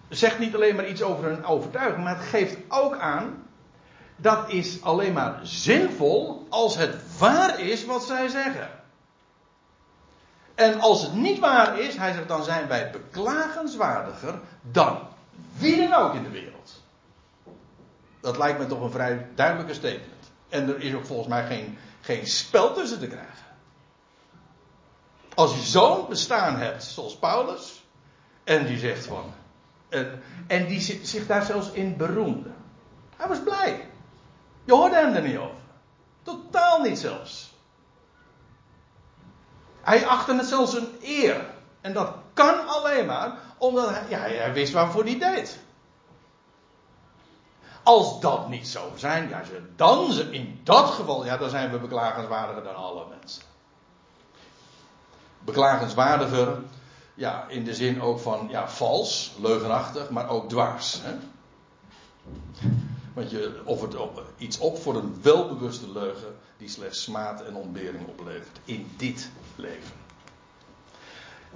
A: zegt niet alleen maar iets over hun overtuiging, maar het geeft ook aan, dat is alleen maar zinvol als het waar is wat zij zeggen. En als het niet waar is, hij zegt, dan zijn wij beklagenswaardiger dan wie dan ook in de wereld. Dat lijkt me toch een vrij duidelijke statement. En er is ook volgens mij geen, geen spel tussen te krijgen. Als je zo'n bestaan hebt, zoals Paulus, en die zegt van. En, en die zich daar zelfs in beroemde. Hij was blij. Je hoorde hem er niet over. Totaal niet zelfs. Hij achtte het zelfs een eer. En dat kan alleen maar omdat hij, ja, hij wist waarvoor hij deed. Als dat niet zou zijn, ja, dan in dat geval, ja, dan zijn we beklagenswaardiger dan alle mensen. Beklagenswaardiger, ja, in de zin ook van, ja, vals, leugenachtig, maar ook dwaas. Hè? Want je offert op, iets op voor een welbewuste leugen die slechts smaad en ontbering oplevert in dit leven.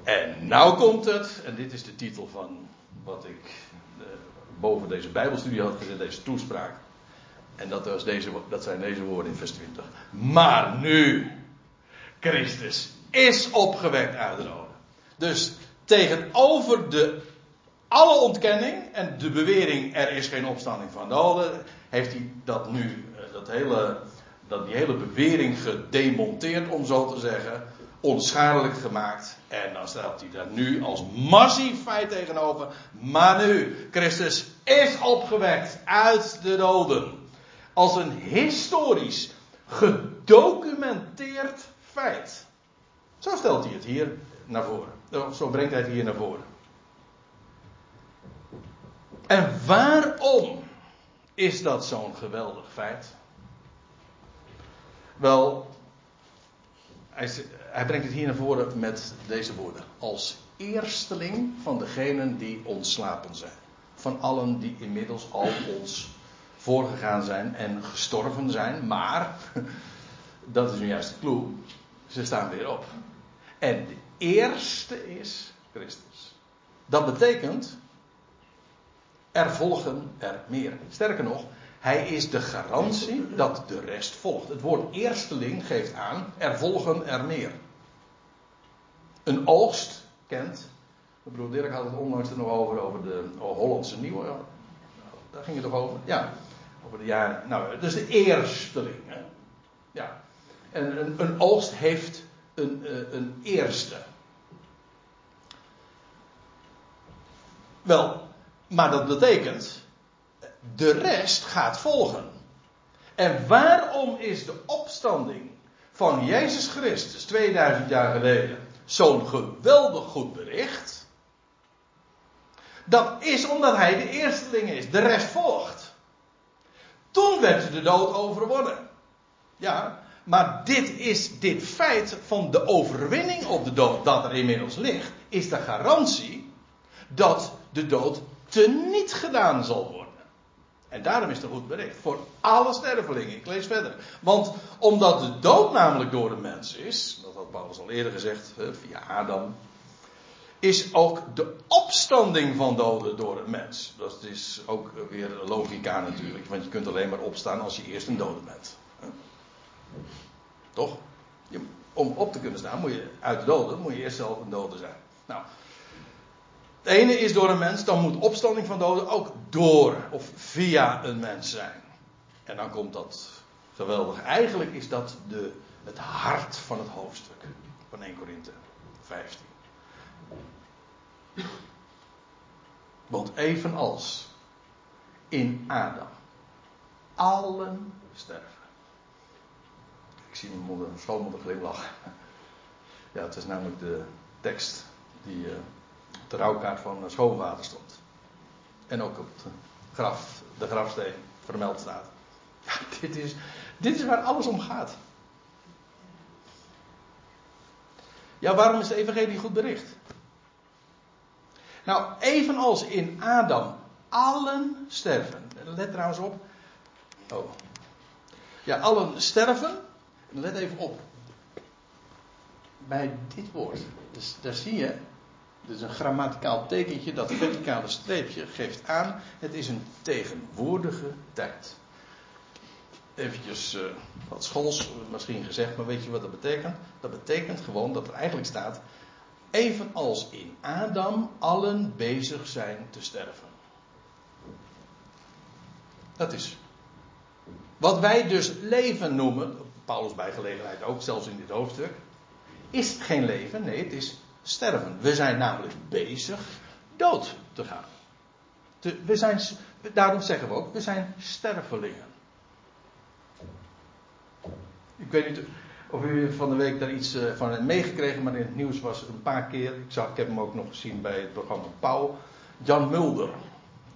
A: En nou komt het, en dit is de titel van wat ik eh, boven deze Bijbelstudie had gezet, deze toespraak. En dat, was deze, dat zijn deze woorden in vers 20. Maar nu, Christus is opgewekt uit de doden. Dus tegenover de alle ontkenning en de bewering er is geen opstanding van doden, heeft hij dat nu, eh, dat hele, dat die hele bewering gedemonteerd om zo te zeggen, onschadelijk gemaakt. En dan stelt hij daar nu als massief feit tegenover. Maar nu, Christus is opgewekt uit de doden. Als een historisch, gedocumenteerd feit. Zo stelt hij het hier naar voren. Zo brengt hij het hier naar voren. En waarom is dat zo'n geweldig feit? Wel, hij, hij, brengt het hier naar voren met deze woorden. Als eersteling van degenen die ontslapen zijn. Van allen die inmiddels al ons voorgegaan zijn en gestorven zijn. Maar, dat is nu juist de clue, ze staan weer op. En de eerste is Christus. Dat betekent, er volgen er meer. Sterker nog, hij is de garantie dat de rest volgt. Het woord eersteling geeft aan, er volgen er meer. Een oogst kent, mijn broer Dirk had het onlangs er nog over, over de Hollandse Nieuwe. Daar ging het toch over? Ja, over de jaren. Nou, dus de eersteling. Hè? Ja. En een, een oogst heeft een, eh, een eerste. Wel, maar dat betekent, de rest gaat volgen. En waarom is de opstanding van Jezus Christus 2000 jaar geleden zo'n geweldig goed bericht? Dat is omdat hij de eersteling is, de rest volgt. Toen werd de dood overwonnen. Ja, maar dit is, dit feit van de overwinning op de dood dat er inmiddels ligt, is de garantie dat de dood teniet gedaan zal worden. En daarom is het een goed bericht. Voor alle stervelingen. Ik lees verder. Want omdat de dood namelijk door de mens is. Dat had Paulus al eerder gezegd. Via Adam. Is ook de opstanding van doden door een mens. Dat is ook weer logica natuurlijk. Want je kunt alleen maar opstaan als je eerst een dode bent. Toch? om op te kunnen staan moet je uit de doden. Moet je eerst zelf een dode zijn. Nou. Het ene is door een mens, dan moet opstanding van doden ook door of via een mens zijn. En dan komt dat geweldig. Eigenlijk is dat de, het hart van het hoofdstuk van 1 Korinthe 15. Want evenals in Adam allen sterven. Ik zie mijn moeder, schoonmoeder glimlachen. Ja, het is namelijk de tekst die. Uh, de rouwkaart van schoonvader stond. En ook op het graf, de grafsteen vermeld staat. Ja, dit is, dit is waar alles om gaat. Ja, waarom is de evangelie goed bericht? Nou, evenals in Adam allen sterven. Let trouwens op. Oh. Ja, allen sterven. Let even op. Bij dit woord. Dus daar zie je dus een grammaticaal tekentje, dat verticale streepje, geeft aan, het is een tegenwoordige tijd. Eventjes uh, wat schools misschien gezegd, maar weet je wat dat betekent? Dat betekent gewoon dat er eigenlijk staat, evenals in Adam allen bezig zijn te sterven. Dat is. Wat wij dus leven noemen, Paulus bij gelegenheid ook, zelfs in dit hoofdstuk, is geen leven, nee, het is sterven. We zijn namelijk bezig dood te gaan. we zijn, daarom zeggen we ook, we zijn stervelingen. Ik weet niet of u van de week daar iets eh, van hebt meegekregen, maar in het nieuws was het een paar keer. Ik, zag, ik heb hem ook nog gezien bij het programma Pauw. Jan Mulder,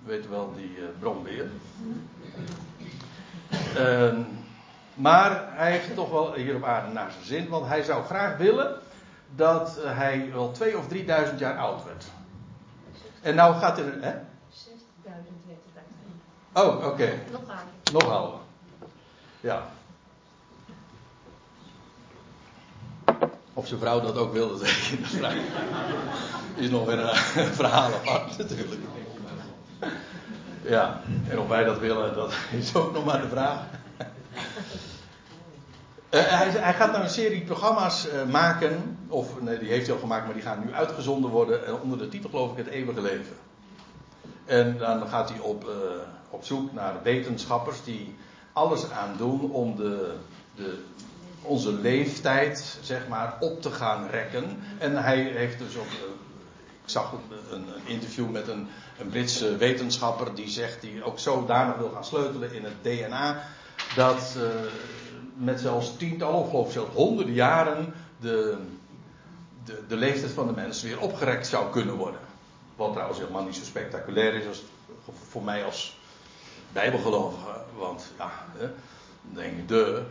A: weet wel, die uh, brombeer. Uh, maar hij heeft toch wel hier op aarde naar zijn zin, want hij zou graag willen dat hij wel 2 of 3000 jaar oud werd. En nou gaat er. Hè? 60.000 werd het Oh, oké. Okay. Nog ouder. Nog ouder. Ja. Of zijn vrouw dat ook wilde, zeg je. Dat is nog weer een verhaal apart, natuurlijk. Ja, en of wij dat willen, dat is ook nog maar de vraag. Uh, hij, hij, gaat nou een serie programma's uh, maken, of nee, die heeft hij al gemaakt, maar die gaan nu uitgezonden worden uh, onder de titel geloof ik Het Eeuwige Leven. En dan gaat hij op, op zoek naar wetenschappers die alles aan doen om, de, de, onze leeftijd, zeg maar, op te gaan rekken. En hij heeft dus ook. eh, Ik zag een, een, interview met een, een Britse wetenschapper die zegt, die ook zodanig wil gaan sleutelen in het DNA, dat eh, met zelfs tientallen of geloof zelfs honderden jaren de, de, de leeftijd van de mens weer opgerekt zou kunnen worden. Wat trouwens helemaal niet zo spectaculair is als, voor mij als bijbelgelovige. Want ja, hè, denk ik, de.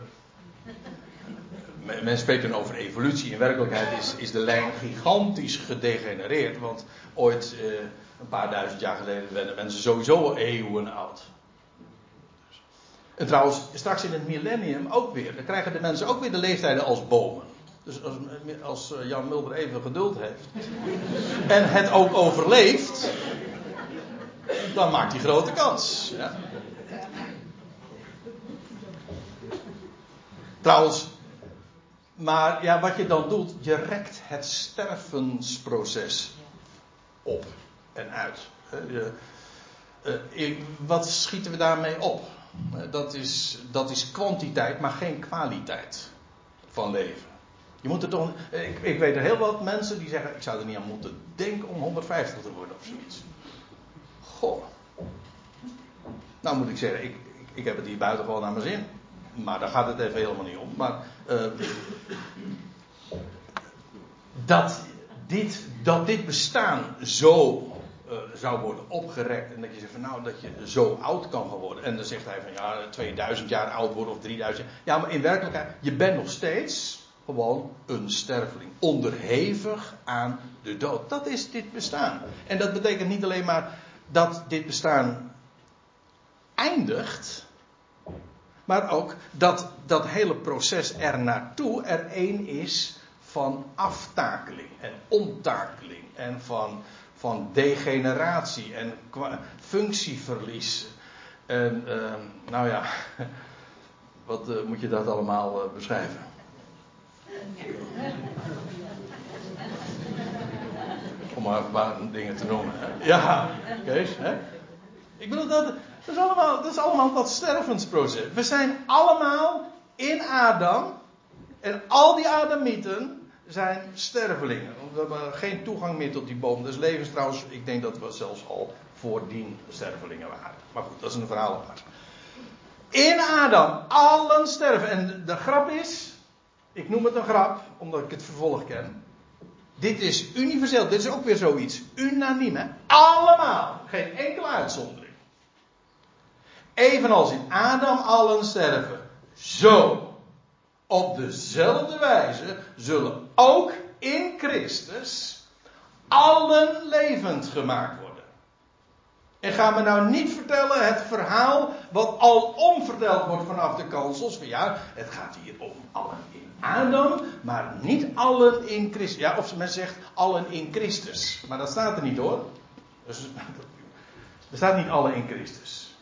A: Men spreekt dan over evolutie. In werkelijkheid is, is de lijn gigantisch gedegenereerd. Want ooit, eh, een paar duizend jaar geleden, werden mensen sowieso eeuwen oud. En trouwens, straks in het millennium ook weer. Dan krijgen de mensen ook weer de leeftijden als bomen. Dus als, als eh, Jan Mulder even geduld heeft. en het ook overleeft. dan maakt hij grote kans. Ja. Trouwens, maar ja, wat je dan doet, je rekt het stervensproces op en uit. Eh, wat schieten we daarmee op? Eh, Dat is, dat is kwantiteit, maar geen kwaliteit van leven. Je moet er toch, eh, ik, ik weet er heel wat mensen die zeggen: ik zou er niet aan moeten denken om 150 te worden of zoiets. Goh. Nou moet ik zeggen, ik, ik, heb het hier buiten gewoon naar mijn zin. Maar daar gaat het even helemaal niet om. Maar eh, dat, dit, dat dit bestaan zo eh, zou worden opgerekt. En dat je zegt van nou dat je zo oud kan gaan worden. En dan zegt hij van ja 2000 jaar oud worden of 3000 jaar. Ja maar in werkelijkheid je bent nog steeds gewoon een sterveling. Onderhevig aan de dood. Dat is dit bestaan. En dat betekent niet alleen maar dat dit bestaan eindigt. Maar ook dat dat hele proces er naartoe er één is van aftakeling en onttakeling en van, van degeneratie en functieverlies. En ehm, nou ja, wat eh, moet je dat allemaal eh, beschrijven? Om maar een paar dingen te noemen. Hè? Ja, Kees, hè? Ik bedoel, dat, dat, is allemaal, dat is allemaal dat stervensproces. We zijn allemaal in Adam. En al die Adamieten zijn stervelingen. We hebben geen toegang meer tot die boom des levens. Trouwens, ik denk dat we zelfs al voordien stervelingen waren. Maar goed, dat is een verhaal apart. In Adam, allen sterven. En de grap is, ik noem het een grap, omdat ik het vervolg ken. Dit is universeel, dit is ook weer zoiets. Unaniem, hè? Allemaal. Geen enkele uitzondering. Evenals in Adam allen sterven. Zo. Op dezelfde wijze zullen ook in Christus allen levend gemaakt worden. En ga me nou niet vertellen het verhaal wat al omverteld wordt vanaf de kansels. Van ja, het gaat hier om allen in Adam, maar niet allen in Christus. Ja, of men zegt allen in Christus. Maar dat staat er niet hoor. Dus, er staat niet allen in Christus.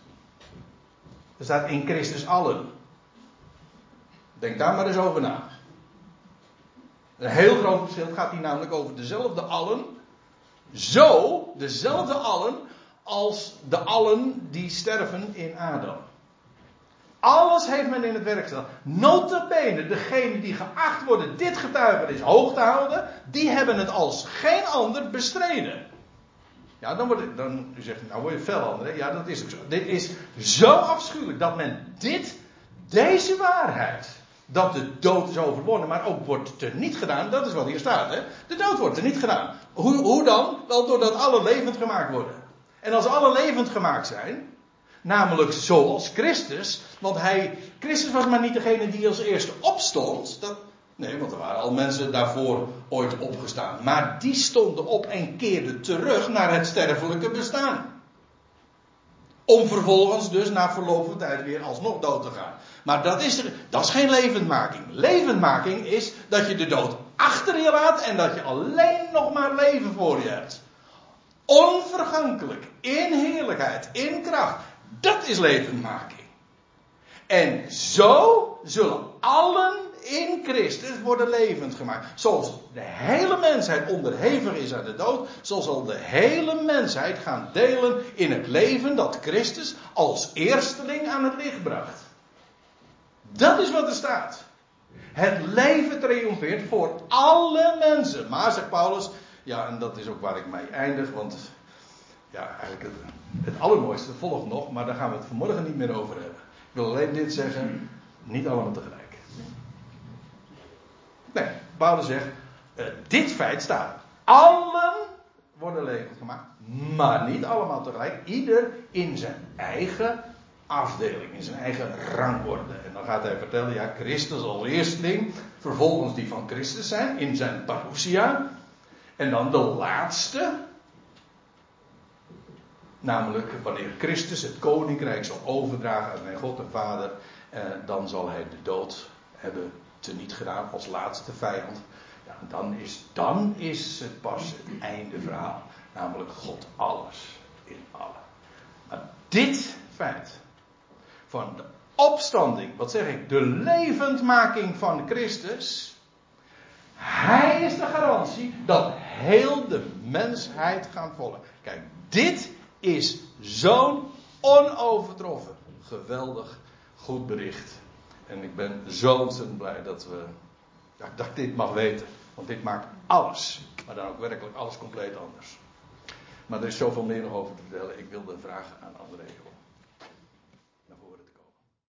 A: Er staat in Christus allen. Denk daar maar eens over na. Een heel groot verschil. Gaat hier namelijk over dezelfde allen. Zo, dezelfde allen als de allen die sterven in Adam. Alles heeft men in het werk gesteld. Notabene, degenen die geacht worden dit getuigenis hoog te houden, die hebben het als geen ander bestreden. Ja, dan, wordt het, dan u zegt, nou word je fel André. Ja, dat is ook zo. Dit is zo afschuwelijk dat men dit, deze waarheid, dat de dood is overwonnen, maar ook wordt teniet gedaan, dat is wat hier staat. Hè? De dood wordt teniet gedaan. Hoe, hoe dan? Wel doordat alle levend gemaakt worden. En als alle levend gemaakt zijn, namelijk zoals Christus, want hij, Christus was maar niet degene die als eerste opstond. Dat, nee, want er waren al mensen daarvoor ooit opgestaan. Maar die stonden op en keerden terug naar het sterfelijke bestaan. Om vervolgens dus na verloop van tijd weer alsnog dood te gaan. Maar dat is, er, dat is geen levendmaking. Levendmaking is dat je de dood achter je laat en dat je alleen nog maar leven voor je hebt. Onvergankelijk, in heerlijkheid, in kracht. Dat is levendmaking. En zo zullen allen in Christus worden levend gemaakt. Zoals de hele mensheid onderhevig is aan de dood, zo zal de hele mensheid gaan delen in het leven dat Christus als eersteling aan het licht bracht. Dat is wat er staat. Het leven triomfeert voor alle mensen. Maar, zegt Paulus, ja, en dat is ook waar ik mee eindig, want ja, eigenlijk het, het allermooiste volgt nog, maar daar gaan we het vanmorgen niet meer over hebben. Ik wil alleen dit zeggen, niet allemaal tegelijk. Nee, Paulus zegt, uh, dit feit staat. Allen worden levend gemaakt, maar niet allemaal tegelijk. Ieder in zijn eigen afdeling, in zijn eigen rangorde. En dan gaat hij vertellen, ja, Christus als eersteling, vervolgens die van Christus zijn, in zijn parousia. En dan de laatste, namelijk wanneer Christus het koninkrijk zal overdragen aan zijn God en Vader, eh, dan zal hij de dood hebben teniet gedaan als laatste vijand. Ja, dan, is, dan is het pas het einde verhaal. Namelijk God alles in allen. Maar dit feit van de opstanding, wat zeg ik, de levendmaking van Christus. Hij is de garantie dat heel de mensheid gaat volgen. Kijk, dit is zo'n onovertroffen, geweldig goed bericht. En ik ben zo ontzettend blij dat we dat ik dit mag weten. Want dit maakt alles, maar dan ook werkelijk alles compleet anders. Maar er is zoveel meer over te vertellen. Ik wilde vragen aan André.